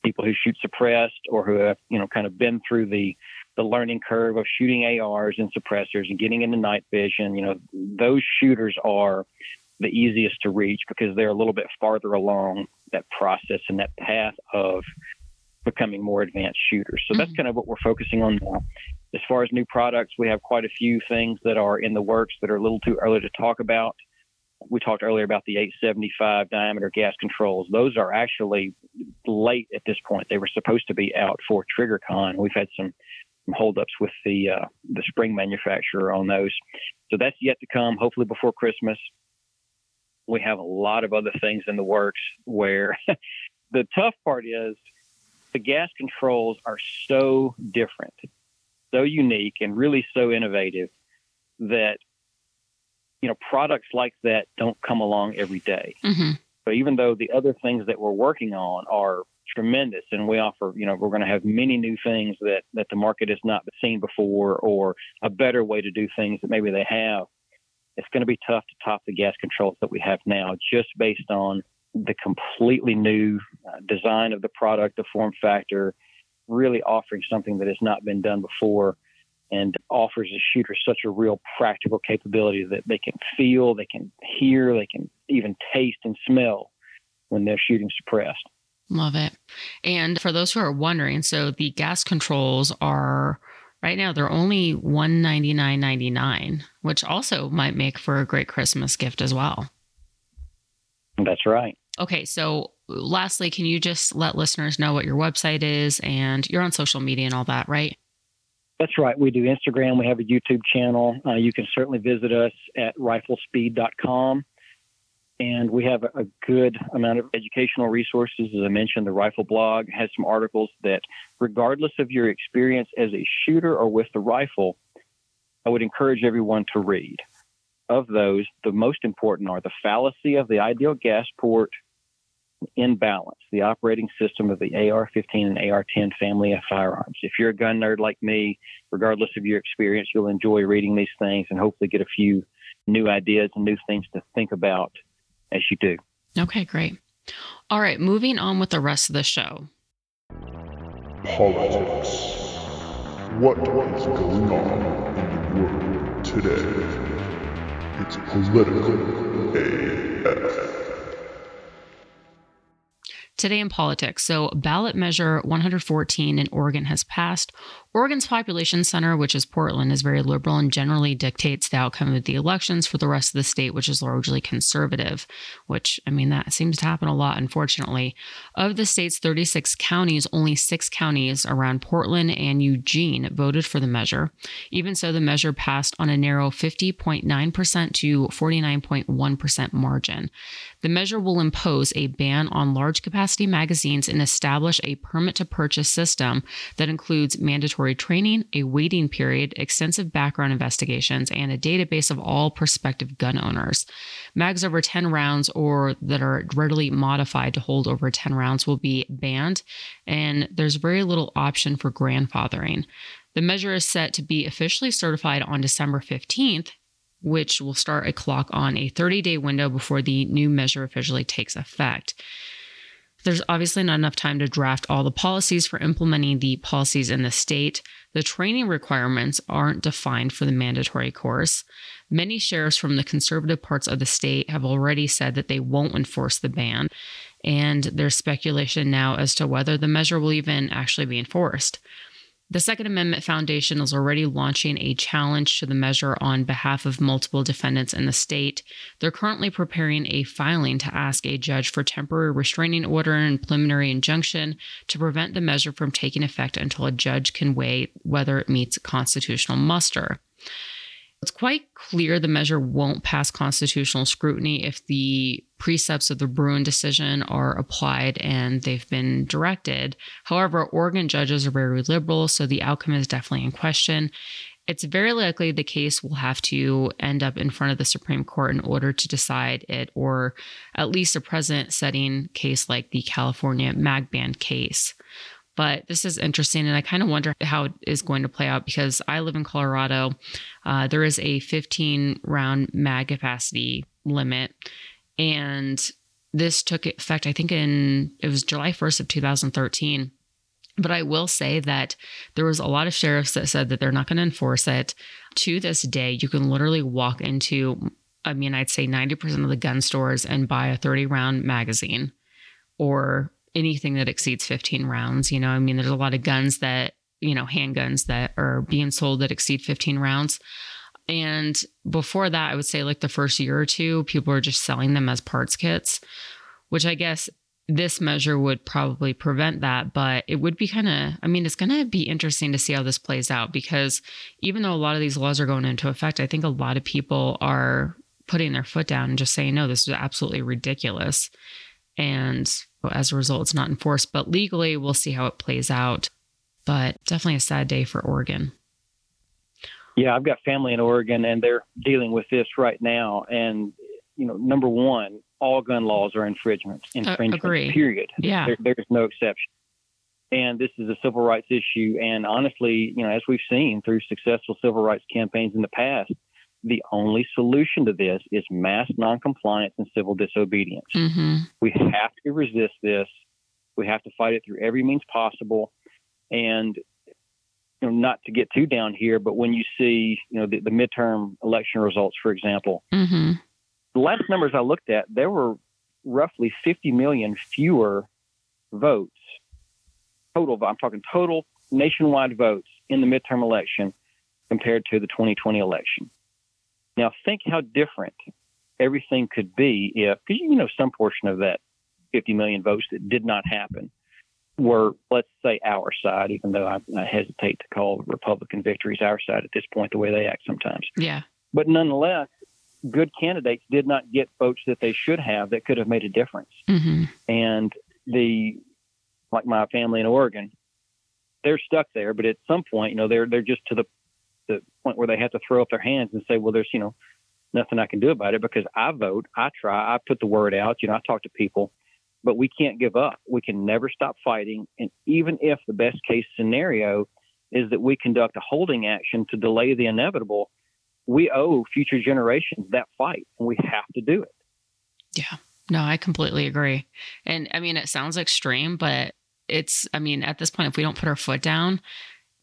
people who shoot suppressed or who have you know kind of been through the the learning curve of shooting ARs and suppressors and getting into night vision, you know, those shooters are the easiest to reach because they're a little bit farther along that process and that path of becoming more advanced shooters. So mm-hmm. that's kind of what we're focusing on now. As far as new products, we have quite a few things that are in the works that are a little too early to talk about. We talked earlier about the 875 diameter gas controls. Those are actually late at this point. They were supposed to be out for TriggerCon. We've had some, some holdups with the uh, the spring manufacturer on those, so that's yet to come. Hopefully before Christmas. We have a lot of other things in the works where the tough part is the gas controls are so different, so unique, and really so innovative that you know products like that don't come along every day. Mm-hmm. So even though the other things that we're working on are tremendous. And we offer you know we're going to have many new things that that the market has not seen before or a better way to do things that maybe they have. It's going to be tough to top the gas controls that we have now just based on the completely new uh, design of the product, the form factor, really offering something that has not been done before. And offers the shooter such a real practical capability that they can feel, they can hear, they can even taste and smell when they're shooting suppressed. Love it. And for those who are wondering, so the gas controls are right now they're only $199.99, which also might make for a great Christmas gift as well. That's right. Okay, so lastly, can you just let listeners know what your website is and you're on social media and all that, right? That's right. We do Instagram. We have a YouTube channel. Uh, you can certainly visit us at riflespeed.com. And we have a, good amount of educational resources. As I mentioned, the Rifle blog has some articles that, regardless of your experience as a shooter or with the rifle, I would encourage everyone to read. Of those, the most important are the fallacy of the ideal gas port, in balance, the operating system of the AR 15 and AR 10 family of firearms. If you're a gun nerd like me, regardless of your experience, you'll enjoy reading these things and hopefully get a few new ideas and new things to think about as you do. Okay, great. All right, moving on with the rest of the show. Politics. What is going on in the world today? It's political AF. Today in politics. So, ballot measure 114 in Oregon has passed. Oregon's population center, which is Portland, is very liberal and generally dictates the outcome of the elections for the rest of the state, which is largely conservative, which, I mean, that seems to happen a lot, unfortunately. Of the state's 36 counties, only six counties around Portland and Eugene voted for the measure. Even so, the measure passed on a narrow 50.9% to 49.1% margin. The measure will impose a ban on large capacity magazines and establish a permit to purchase system that includes mandatory mandatory training, a waiting period, extensive background investigations, and a database of all prospective gun owners. Mags over 10 rounds or that are readily modified to hold over 10 rounds will be banned, and there's very little option for grandfathering. The measure is set to be officially certified on December 15th, which will start a clock on a 30 day window before the new measure officially takes effect. There's obviously not enough time to draft all the policies for implementing the policies in the state. The training requirements aren't defined for the mandatory course. Many sheriffs from the conservative parts of the state have already said that they won't enforce the ban, and there's speculation now as to whether the measure will even actually be enforced. The Second Amendment Foundation is already launching a challenge to the measure on behalf of multiple defendants in the state. They're currently preparing a filing to ask a judge for temporary restraining order and preliminary injunction to prevent the measure from taking effect until a judge can weigh whether it meets constitutional muster. It's quite clear the measure won't pass constitutional scrutiny if the precepts of the Bruen decision are applied and they've been directed. However, Oregon judges are very liberal, so the outcome is definitely in question. It's very likely the case will have to end up in front of the Supreme Court in order to decide it, or at least a precedent setting case like the California mag ban case. But this is interesting, and I kind of wonder how it is going to play out because I live in Colorado. Uh, there is a 15 round mag capacity limit, and this took effect, I think, in it was July 1st of 2013. But I will say that there was a lot of sheriffs that said that they're not going to enforce it. To this day, you can literally walk into, I mean, I'd say 90% of the gun stores and buy a 30 round magazine or anything that exceeds 15 rounds. You know, I mean, there's a lot of guns that, you know, handguns that are being sold that exceed 15 rounds. And before that, I would say like the first year or two, people were just selling them as parts kits, which I guess this measure would probably prevent that. But it would be kind of, I mean, it's going to be interesting to see how this plays out because even though a lot of these laws are going into effect, I think a lot of people are putting their foot down and just saying, no, this is absolutely ridiculous. And as a result, it's not enforced, but legally, we'll see how it plays out. But definitely a sad day for Oregon. Yeah, I've got family in Oregon, and they're dealing with this right now. And you know, number one, all gun laws are infringements. Infringement. Uh, period. Yeah, there, there's no exception. And this is a civil rights issue. And honestly, you know, as we've seen through successful civil rights campaigns in the past, the only solution to this is mass noncompliance and civil disobedience. Mm-hmm. We have to resist this. We have to fight it through every means possible. And you know, not to get too down here, but when you see, you know, the, the midterm election results, for example, mm-hmm. the last numbers I looked at, there were roughly 50 million fewer votes total. I'm talking total nationwide votes in the midterm election compared to the 2020 election. Now, think how different everything could be if, because you know, some portion of that 50 million votes that did not happen were, let's say, our side, even though I, I hesitate to call Republican victories our side at this point, the way they act sometimes. Yeah. But nonetheless, good candidates did not get votes that they should have that could have made a difference. Mm-hmm. And the, like my family in Oregon, they're stuck there. But at some point, you know, they're they're just to the the point where they have to throw up their hands and say, well, there's, you know, nothing I can do about it because I vote, I try, I put the word out, you know, I talk to people, but we can't give up. We can never stop fighting. And even if the best case scenario is that we conduct a holding action to delay the inevitable, we owe future generations that fight and we have to do it. Yeah. No, I completely agree. And I mean, it sounds extreme, but it's, I mean, at this point, if we don't put our foot down,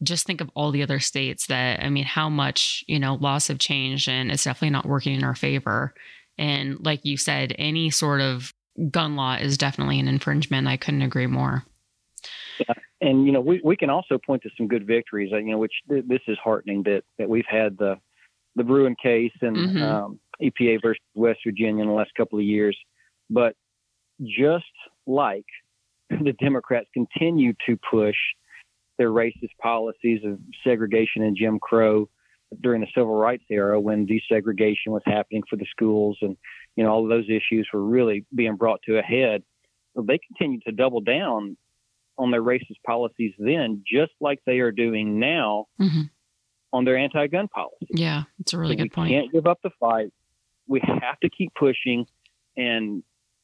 just think of all the other states that I mean, how much you know laws have changed, and it's definitely not working in our favor. And like you said, any sort of gun law is definitely an infringement. I couldn't agree more. Yeah. And you know, we, we can also point to some good victories. Uh, you know, which th- this is heartening that that we've had the the Bruen case and mm-hmm. um, EPA versus West Virginia in the last couple of years. But just like the Democrats continue to push their racist policies of segregation and Jim Crow during the civil rights era when desegregation was happening for the schools and you know all of those issues were really being brought to a head well, they continued to double down on their racist policies then just like they are doing now mm-hmm. on their anti-gun policy yeah it's a really so good point can't give up the fight we have to keep pushing and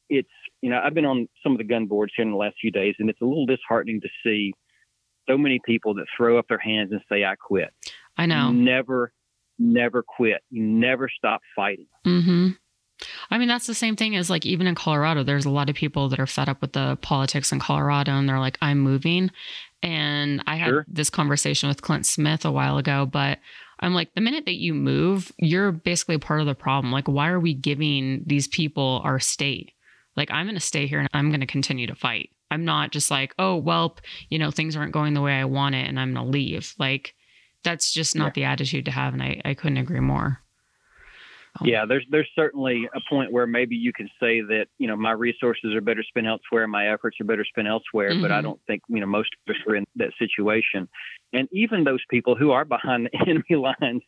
it's you know i've been on some of the gun boards here in the last few days and it's a little disheartening to see so many people that throw up their hands and say, I quit. I know. You never, never quit. You never stop fighting. Mm-hmm. I mean, that's the same thing as like even in Colorado, there's a lot of people that are fed up with the politics in Colorado and they're like, I'm moving. And I had sure. this conversation with Clint Smith a while ago, but I'm like, the minute that you move, you're basically part of the problem. Like, why are we giving these people our state? Like, I'm going to stay here and I'm going to continue to fight. I'm not just like, oh, well, you know, things aren't going the way I want it and I'm going to leave. Like, that's just not yeah. the attitude to have. And I, I couldn't agree more. Yeah, there's there's certainly a point where maybe you can say that you know my resources are better spent elsewhere, my efforts are better spent elsewhere, mm-hmm. but I mm-hmm. don't think you know most of us are in that situation. And even those people who are behind the enemy lines,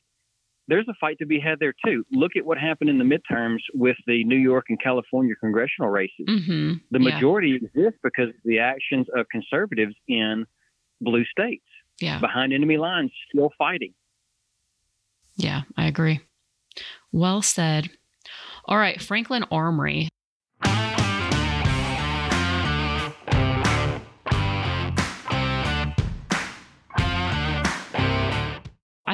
there's a fight to be had there too. Look at what happened in the midterms with the New York and California congressional races. Mm-hmm. The majority yeah. exists because of the actions of conservatives in blue states. Yeah. Behind enemy lines, still fighting. Yeah, I agree. Well said. All right, Franklin Armory. I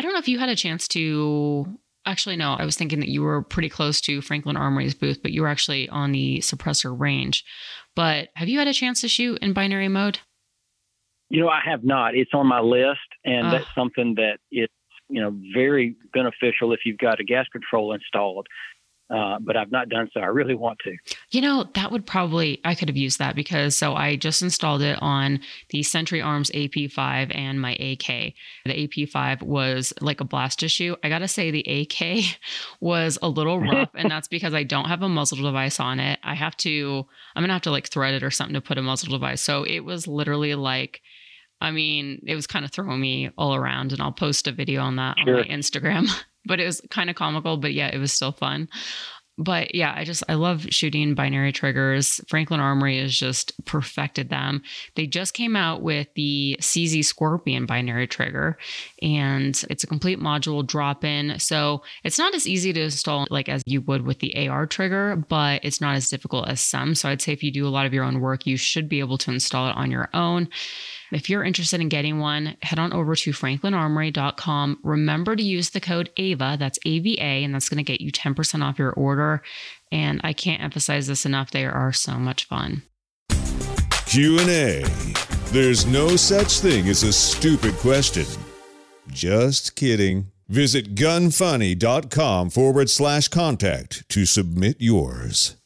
don't know if you had a chance to. Actually, no, I was thinking that you were pretty close to Franklin Armory's booth, but you were actually on the suppressor range. But have you had a chance to shoot in binary mode? You know, I have not. It's on my list, and uh, that's something that it you know very beneficial if you've got a gas control installed. Uh, but I've not done so. I really want to. You know, that would probably, I could have used that because so I just installed it on the Century Arms AP5 and my AK. The AP5 was like a blast issue. I got to say, the AK was a little rough, and that's because I don't have a muzzle device on it. I have to, I'm going to have to like thread it or something to put a muzzle device. So it was literally like, I mean, it was kind of throwing me all around, and I'll post a video on that sure. on my Instagram. but it was kind of comical, but yeah, it was still fun. But yeah, I just I love shooting binary triggers. Franklin Armory has just perfected them. They just came out with the CZ Scorpion binary trigger, and it's a complete module drop-in. So it's not as easy to install like as you would with the AR trigger, but it's not as difficult as some. So I'd say if you do a lot of your own work, you should be able to install it on your own. If you're interested in getting one, head on over to franklinarmory.com. Remember to use the code AVA, that's AVA, and that's going to get you 10% off your order. And I can't emphasize this enough, they are so much fun. Q&A. There's no such thing as a stupid question. Just kidding. Visit gunfunny.com forward slash contact to submit yours.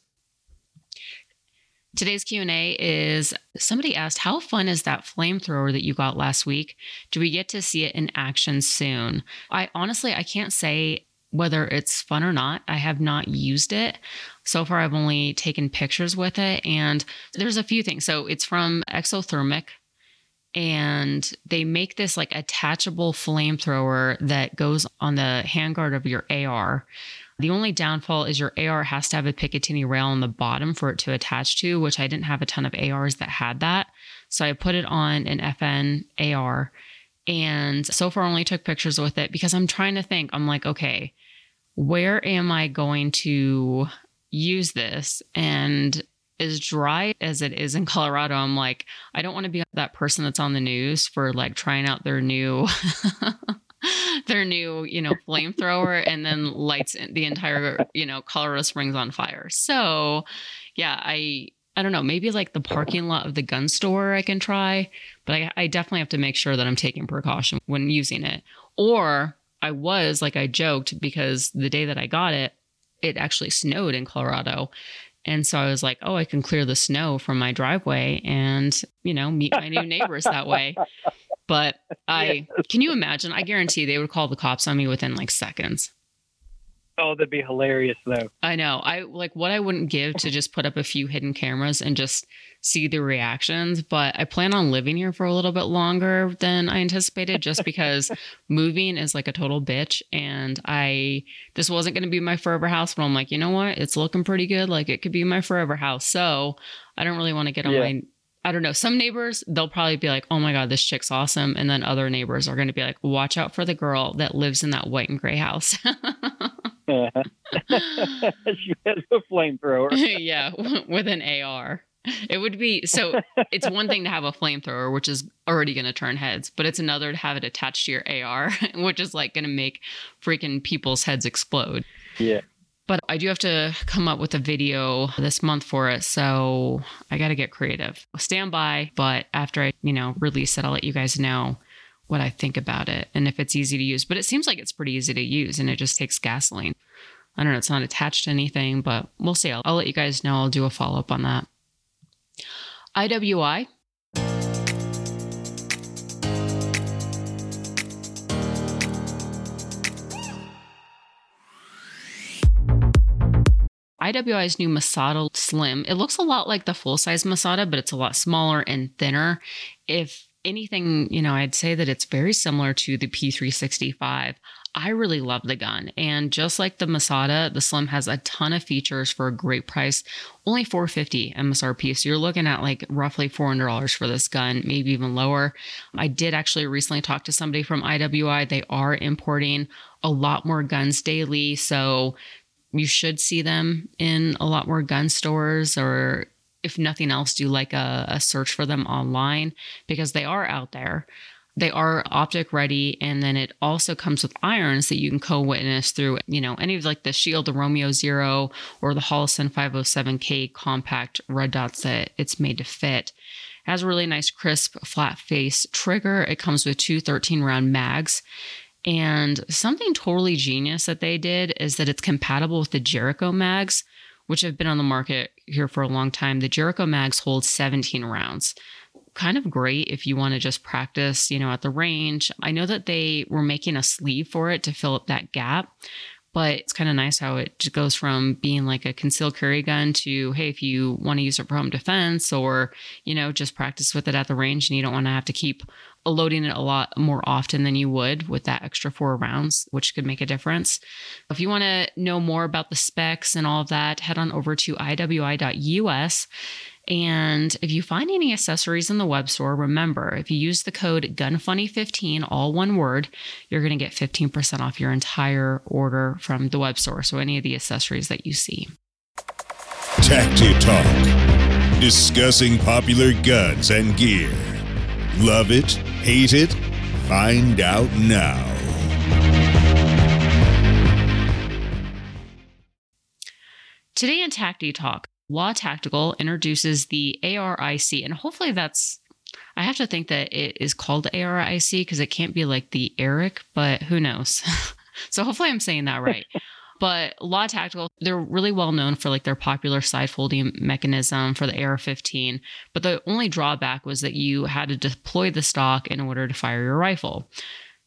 Today's Q&A is somebody asked how fun is that flamethrower that you got last week? Do we get to see it in action soon? I honestly I can't say whether it's fun or not. I have not used it. So far I've only taken pictures with it and there's a few things. So it's from Exothermic and they make this like attachable flamethrower that goes on the handguard of your AR the only downfall is your AR has to have a Picatinny rail on the bottom for it to attach to, which I didn't have a ton of ARs that had that. So I put it on an FN AR and so far only took pictures with it because I'm trying to think. I'm like, okay, where am I going to use this? And as dry as it is in Colorado, I'm like, I don't want to be that person that's on the news for like trying out their new their new, you know, flamethrower and then lights the entire, you know, Colorado Springs on fire. So, yeah, I I don't know, maybe like the parking lot of the gun store I can try, but I, I definitely have to make sure that I'm taking precaution when using it. Or I was like I joked because the day that I got it, it actually snowed in Colorado. And so I was like, oh, I can clear the snow from my driveway and, you know, meet my new neighbors that way. But I can you imagine? I guarantee they would call the cops on me within like seconds. Oh, that'd be hilarious though. I know. I like what I wouldn't give to just put up a few hidden cameras and just see the reactions, but I plan on living here for a little bit longer than I anticipated just because moving is like a total bitch and I this wasn't going to be my forever house, but I'm like, "You know what? It's looking pretty good. Like it could be my forever house." So, I don't really want to get on yeah. my I don't know. Some neighbors, they'll probably be like, oh my God, this chick's awesome. And then other neighbors are going to be like, watch out for the girl that lives in that white and gray house. she has a flamethrower. yeah, with an AR. It would be so it's one thing to have a flamethrower, which is already going to turn heads, but it's another to have it attached to your AR, which is like going to make freaking people's heads explode. Yeah. But I do have to come up with a video this month for it. So I got to get creative. Stand by. But after I, you know, release it, I'll let you guys know what I think about it and if it's easy to use. But it seems like it's pretty easy to use and it just takes gasoline. I don't know. It's not attached to anything, but we'll see. I'll, I'll let you guys know. I'll do a follow up on that. IWI. IWI's new Masada Slim. It looks a lot like the full size Masada, but it's a lot smaller and thinner. If anything, you know, I'd say that it's very similar to the P365. I really love the gun. And just like the Masada, the Slim has a ton of features for a great price, only 450 MSRP. So you're looking at like roughly $400 for this gun, maybe even lower. I did actually recently talk to somebody from IWI. They are importing a lot more guns daily. So you should see them in a lot more gun stores or if nothing else do like a, a search for them online because they are out there. They are optic ready and then it also comes with irons that you can co-witness through you know any of like the shield the romeo zero or the holosun 507k compact red dots that it's made to fit. It has a really nice crisp flat face trigger. It comes with two 13 round mags and something totally genius that they did is that it's compatible with the Jericho mags, which have been on the market here for a long time. The Jericho mags hold 17 rounds. Kind of great if you want to just practice, you know, at the range. I know that they were making a sleeve for it to fill up that gap, but it's kind of nice how it just goes from being like a concealed carry gun to hey if you want to use it for home defense or you know just practice with it at the range and you don't want to have to keep loading it a lot more often than you would with that extra four rounds, which could make a difference. If you want to know more about the specs and all of that, head on over to iwi.us. And if you find any accessories in the web store, remember if you use the code GUNFUNNY15, all one word, you're going to get 15% off your entire order from the web store. So any of the accessories that you see. Tacti Talk, discussing popular guns and gear. Love it? Hate it? Find out now. Today in Tacti Talk, Law Tactical introduces the ARIC, and hopefully that's. I have to think that it is called ARIC because it can't be like the Eric, but who knows? so hopefully I'm saying that right. But Law Tactical, they're really well known for like their popular side folding mechanism for the AR-15. But the only drawback was that you had to deploy the stock in order to fire your rifle.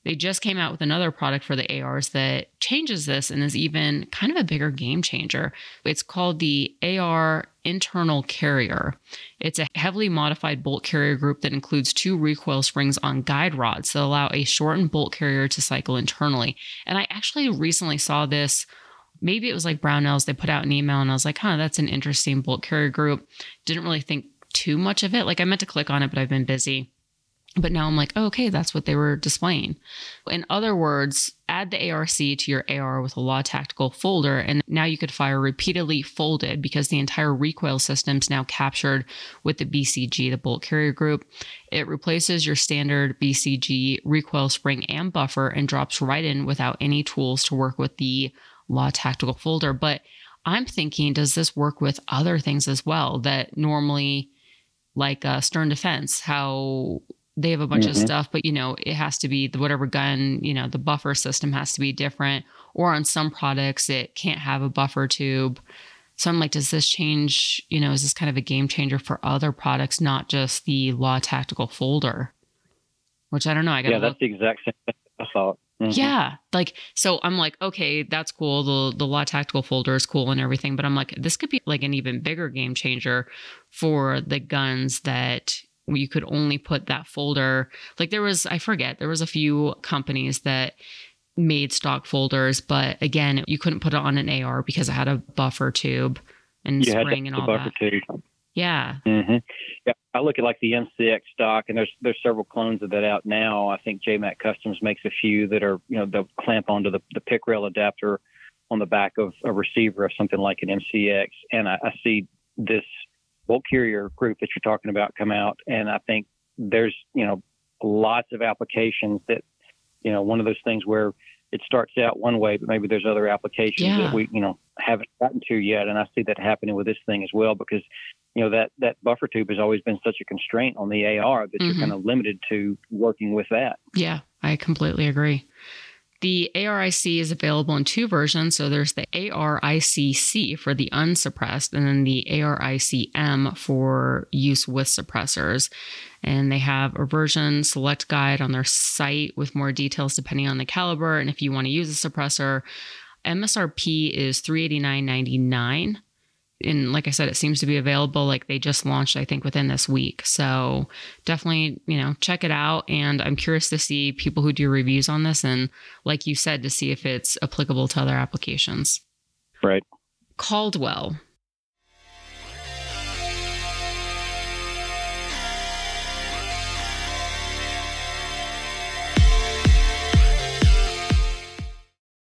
They just came out with another product for the ARs that changes this and is even kind of a bigger game changer. It's called the AR Internal Carrier. It's a heavily modified bolt carrier group that includes two recoil springs on guide rods that allow a shortened bolt carrier to cycle internally. And I actually recently saw this maybe it was like Brownells. They put out an email and I was like, huh, that's an interesting bolt carrier group. Didn't really think too much of it. Like I meant to click on it, but I've been busy. But now I'm like, oh, okay, that's what they were displaying. In other words, add the ARIC to your AR with a law tactical folder, and now you could fire repeatedly folded because the entire recoil system is now captured with the BCG, the bolt carrier group. It replaces your standard BCG recoil spring and buffer and drops right in without any tools to work with the law tactical folder. But I'm thinking, does this work with other things as well that normally, like uh, Stern Defense, how they have a bunch mm-hmm. of stuff, but you know, it has to be the whatever gun, you know, the buffer system has to be different. Or on some products, it can't have a buffer tube. So I'm like, does this change? You know, is this kind of a game changer for other products, not just the law tactical folder? Which I don't know. I got yeah, that's look. the exact same thing I thought. Mm-hmm. Yeah. Like, so I'm like, okay, that's cool. The, the law tactical folder is cool and everything. But I'm like, this could be like an even bigger game changer for the guns that you could only put that folder. Like, there was, I forget, there was a few companies that made stock folders. But again, you couldn't put it on an AR because it had a buffer tube and you spring and all that. Tube. Yeah. Mm-hmm. Yeah. I look at like the MCX stock, and there's there's several clones of that out now. I think JMac Customs makes a few that are you know they'll clamp onto the the pick rail adapter on the back of a receiver of something like an MCX, and I, I see this bolt carrier group that you're talking about come out, and I think there's you know lots of applications that you know one of those things where it starts out one way, but maybe there's other applications yeah. that we, you know, haven't gotten to yet. And I see that happening with this thing as well, because, you know, that, that buffer tube has always been such a constraint on the AR that mm-hmm. you're kind of limited to working with that. Yeah, I completely agree. The ARIC is available in two versions. So there's the ARIC-C for the unsuppressed, and then the ARIC-M for use with suppressors. And they have a version select guide on their site with more details depending on the caliber. And if you want to use a suppressor, MSRP is $389.99 and like I said, it seems to be available. Like they just launched, I think, within this week. So definitely, you know, check it out. And I'm curious to see people who do reviews on this, and like you said, to see if it's applicable to other applications. Right. Caldwell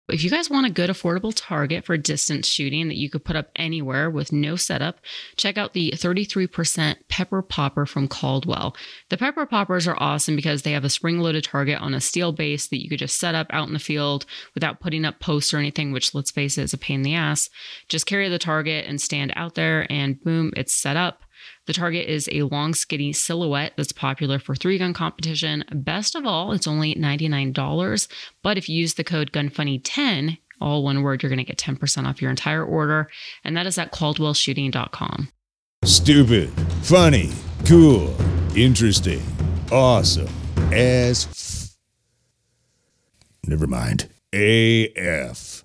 If you guys want a good, affordable target for distance shooting that you could put up anywhere with no setup, check out the 33% Pepper Popper from Caldwell. The Pepper Poppers are awesome because they have a spring loaded target on a steel base that you could just set up out in the field without putting up posts or anything, which let's face it is a pain in the ass. Just carry the target and stand out there, and boom, it's set up. The target is a long, skinny silhouette that's popular for three gun competition. Best of all, it's only $99. But if you use the code GUNFUNNY10, all one word, you're going to get 10% off your entire order. And that is at caldwellshooting.com. Stupid, funny, cool, interesting, awesome, as f- Never mind. AF.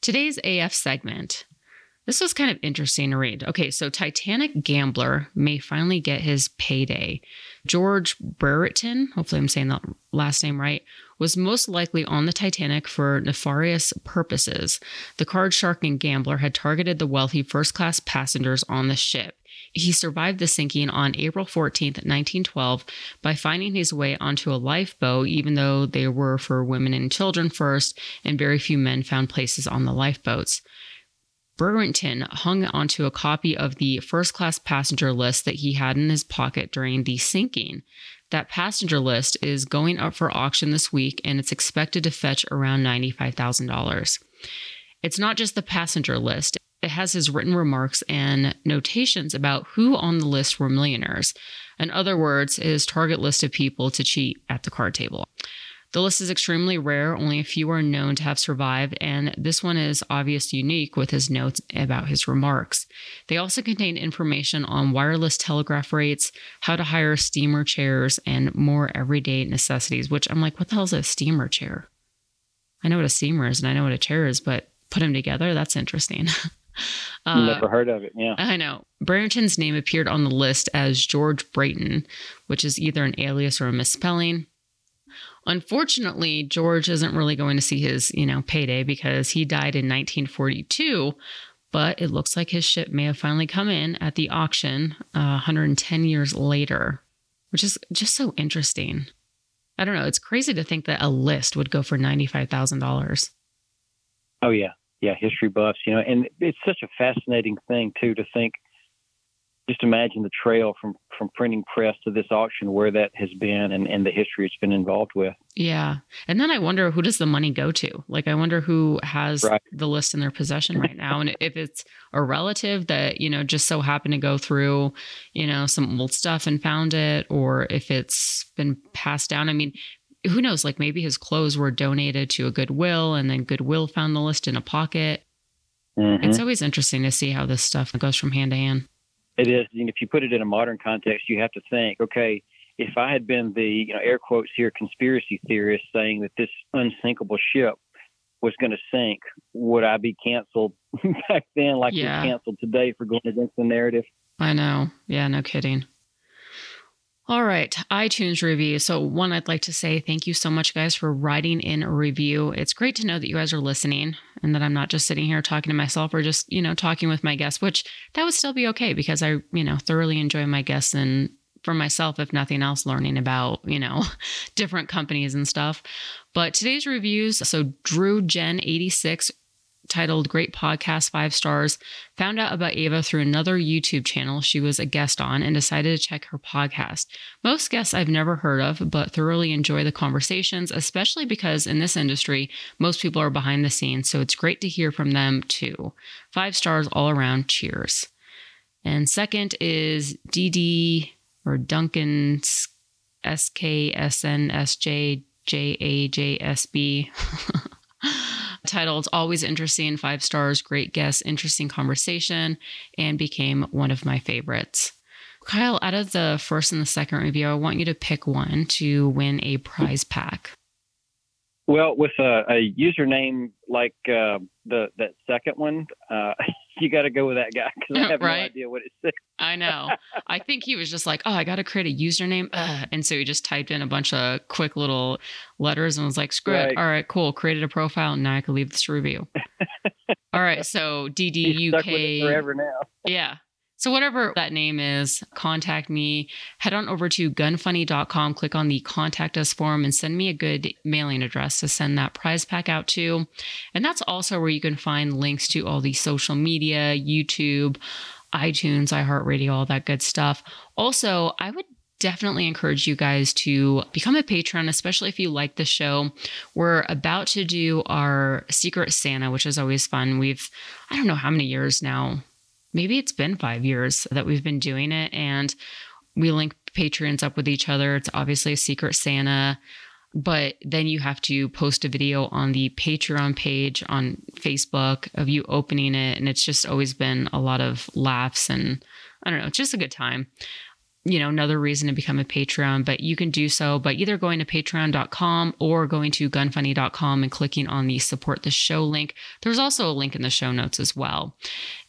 Today's AF segment this was kind of interesting to read. Okay, so Titanic Gambler may finally get his payday. George Brereton, hopefully I'm saying that last name right, was most likely on the Titanic for nefarious purposes. The card shark and gambler had targeted the wealthy first class passengers on the ship. He survived the sinking on April 14th, 1912, by finding his way onto a lifeboat, even though they were for women and children first, and very few men found places on the lifeboats. Brereton hung onto a copy of the first class passenger list that he had in his pocket during the sinking. That passenger list is going up for auction this week and it's expected to fetch around $95,000. It's not just the passenger list, it has his written remarks and notations about who on the list were millionaires. In other words, his target list of people to cheat at the card table. The list is extremely rare, only a few are known to have survived, and this one is obviously unique with his notes about his remarks. They also contain information on wireless telegraph rates, how to hire steamer chairs, and more everyday necessities, which I'm like, what the hell is a steamer chair? I know what a steamer is and I know what a chair is, but put them together, that's interesting. Uh, Never heard of it. Yeah, I know. Brereton's name appeared on the list as George Brayton, which is either an alias or a misspelling. Unfortunately, George isn't really going to see his, you know, payday because he died in 1942, but it looks like his ship may have finally come in at the auction uh, 110 years later, which is just so interesting. I don't know. It's crazy to think that a list would go for $95,000. Oh, yeah. Yeah. History buffs, you know, and it's such a fascinating thing, too, to think just imagine the trail from from printing press to this auction where that has been and, and the history it's been involved with. Yeah. And then i wonder who does the money go to? Like i wonder who has right. the list in their possession right now. And if it's a relative that you know just so happened to go through you know some old stuff and found it or if it's been passed down i mean who knows? Like maybe his clothes were donated to a goodwill and then goodwill found the list in a pocket. Mm-hmm. it's always interesting to see how this stuff goes from hand to hand it is. And if you put it in a modern context, you have to think, okay, if I had been the, you know, air quotes here, conspiracy theorist saying that this unsinkable ship was going to sink, would I be canceled back then like yeah. we're canceled today for going against the narrative? I know. Yeah, no kidding. All right, iTunes review. So, one, I'd like to say thank you so much, guys, for writing in a review. It's great to know that you guys are listening and that I'm not just sitting here talking to myself or just, you know, talking with my guests, which that would still be okay because I, you know, thoroughly enjoy my guests and for myself, if nothing else, learning about, you know, different companies and stuff. But today's reviews so Drew Gen 86 titled Great Podcast, five stars, found out about Ava through another YouTube channel she was a guest on and decided to check her podcast. Most guests I've never heard of, but thoroughly enjoy the conversations, especially because in this industry, most people are behind the scenes. So it's great to hear from them too. Five stars all around. Cheers. And second is DD or Duncan SKSNSJ J A J S B. Titled Always Interesting, five stars, great guest, interesting conversation, and became one of my favorites. Kyle, out of the first and the second review, I want you to pick one to win a prize pack. Well, with a, a username like uh, the that second one, uh, you got to go with that guy because I have Right. no idea what it says. I know. I think he was just like, oh, I got to create a username. Ugh. And so he just typed in a bunch of quick little letters and was like, screw Right. it. All right, cool. Created a profile. And now I can leave this review. All right. So He's stuck with it DDUK. forever now. Yeah. So whatever that name is, contact me. Head on over to gunfunny.com, click on the contact us form and send me a good mailing address to send that prize pack out to. And that's also where you can find links to all the social media, YouTube, iTunes, iHeartRadio, all that good stuff. Also, I would definitely encourage you guys to become a patron, especially if you like the show. We're about to do our Secret Santa, which is always fun. We've, I don't know how many years now, maybe it's been five years that we've been doing it. And we link patrons up with each other. It's obviously a Secret Santa. But then you have to post a video on the Patreon page on Facebook of you opening it. And it's just always been a lot of laughs and I don't know, it's just a good time you know, another reason to become a Patreon, but you can do so by either going to patreon.com or going to gunfunny.com and clicking on the support the show link. There's also a link in the show notes as well.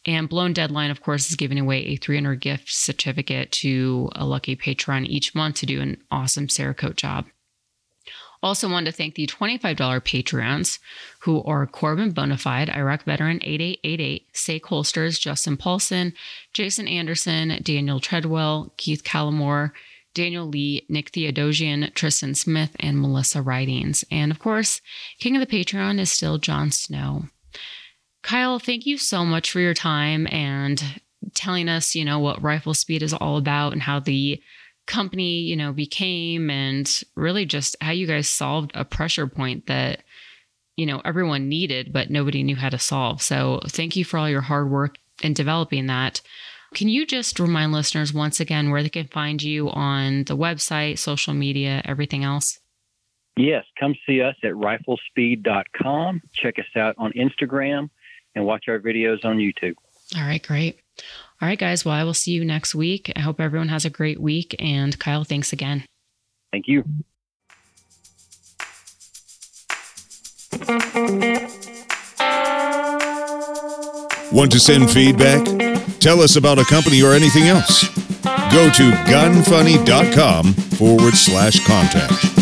And Blown Deadline, of course, is giving away a 300 gift certificate to a lucky patron each month to do an awesome Cerakote job. Also, wanted to thank the $25 Patreons who are Corbin Bonafide, Iraq veteran 8888, Sake Holsters, Justin Paulson, Jason Anderson, Daniel Treadwell, Keith Callamore, Daniel Lee, Nick Theodosian, Tristan Smith, and Melissa Ridings. And of course, King of the Patreon is still Jon Snow. Kyle, thank you so much for your time and telling us, you know, what RifleSpeed is all about and how the company, you know, became and really just how you guys solved a pressure point that, you know, everyone needed, but nobody knew how to solve. So thank you for all your hard work in developing that. Can you just remind listeners once again where they can find you on the website, social media, everything else? Yes, come see us at riflespeed.com. Check us out on Instagram and watch our videos on YouTube. All right, great. All right, guys. Well, I will see you next week. I hope everyone has a great week. And Kyle, thanks again. Thank you. Want to send feedback? Tell us about a company or anything else. Go to gunfunny.com forward slash contact.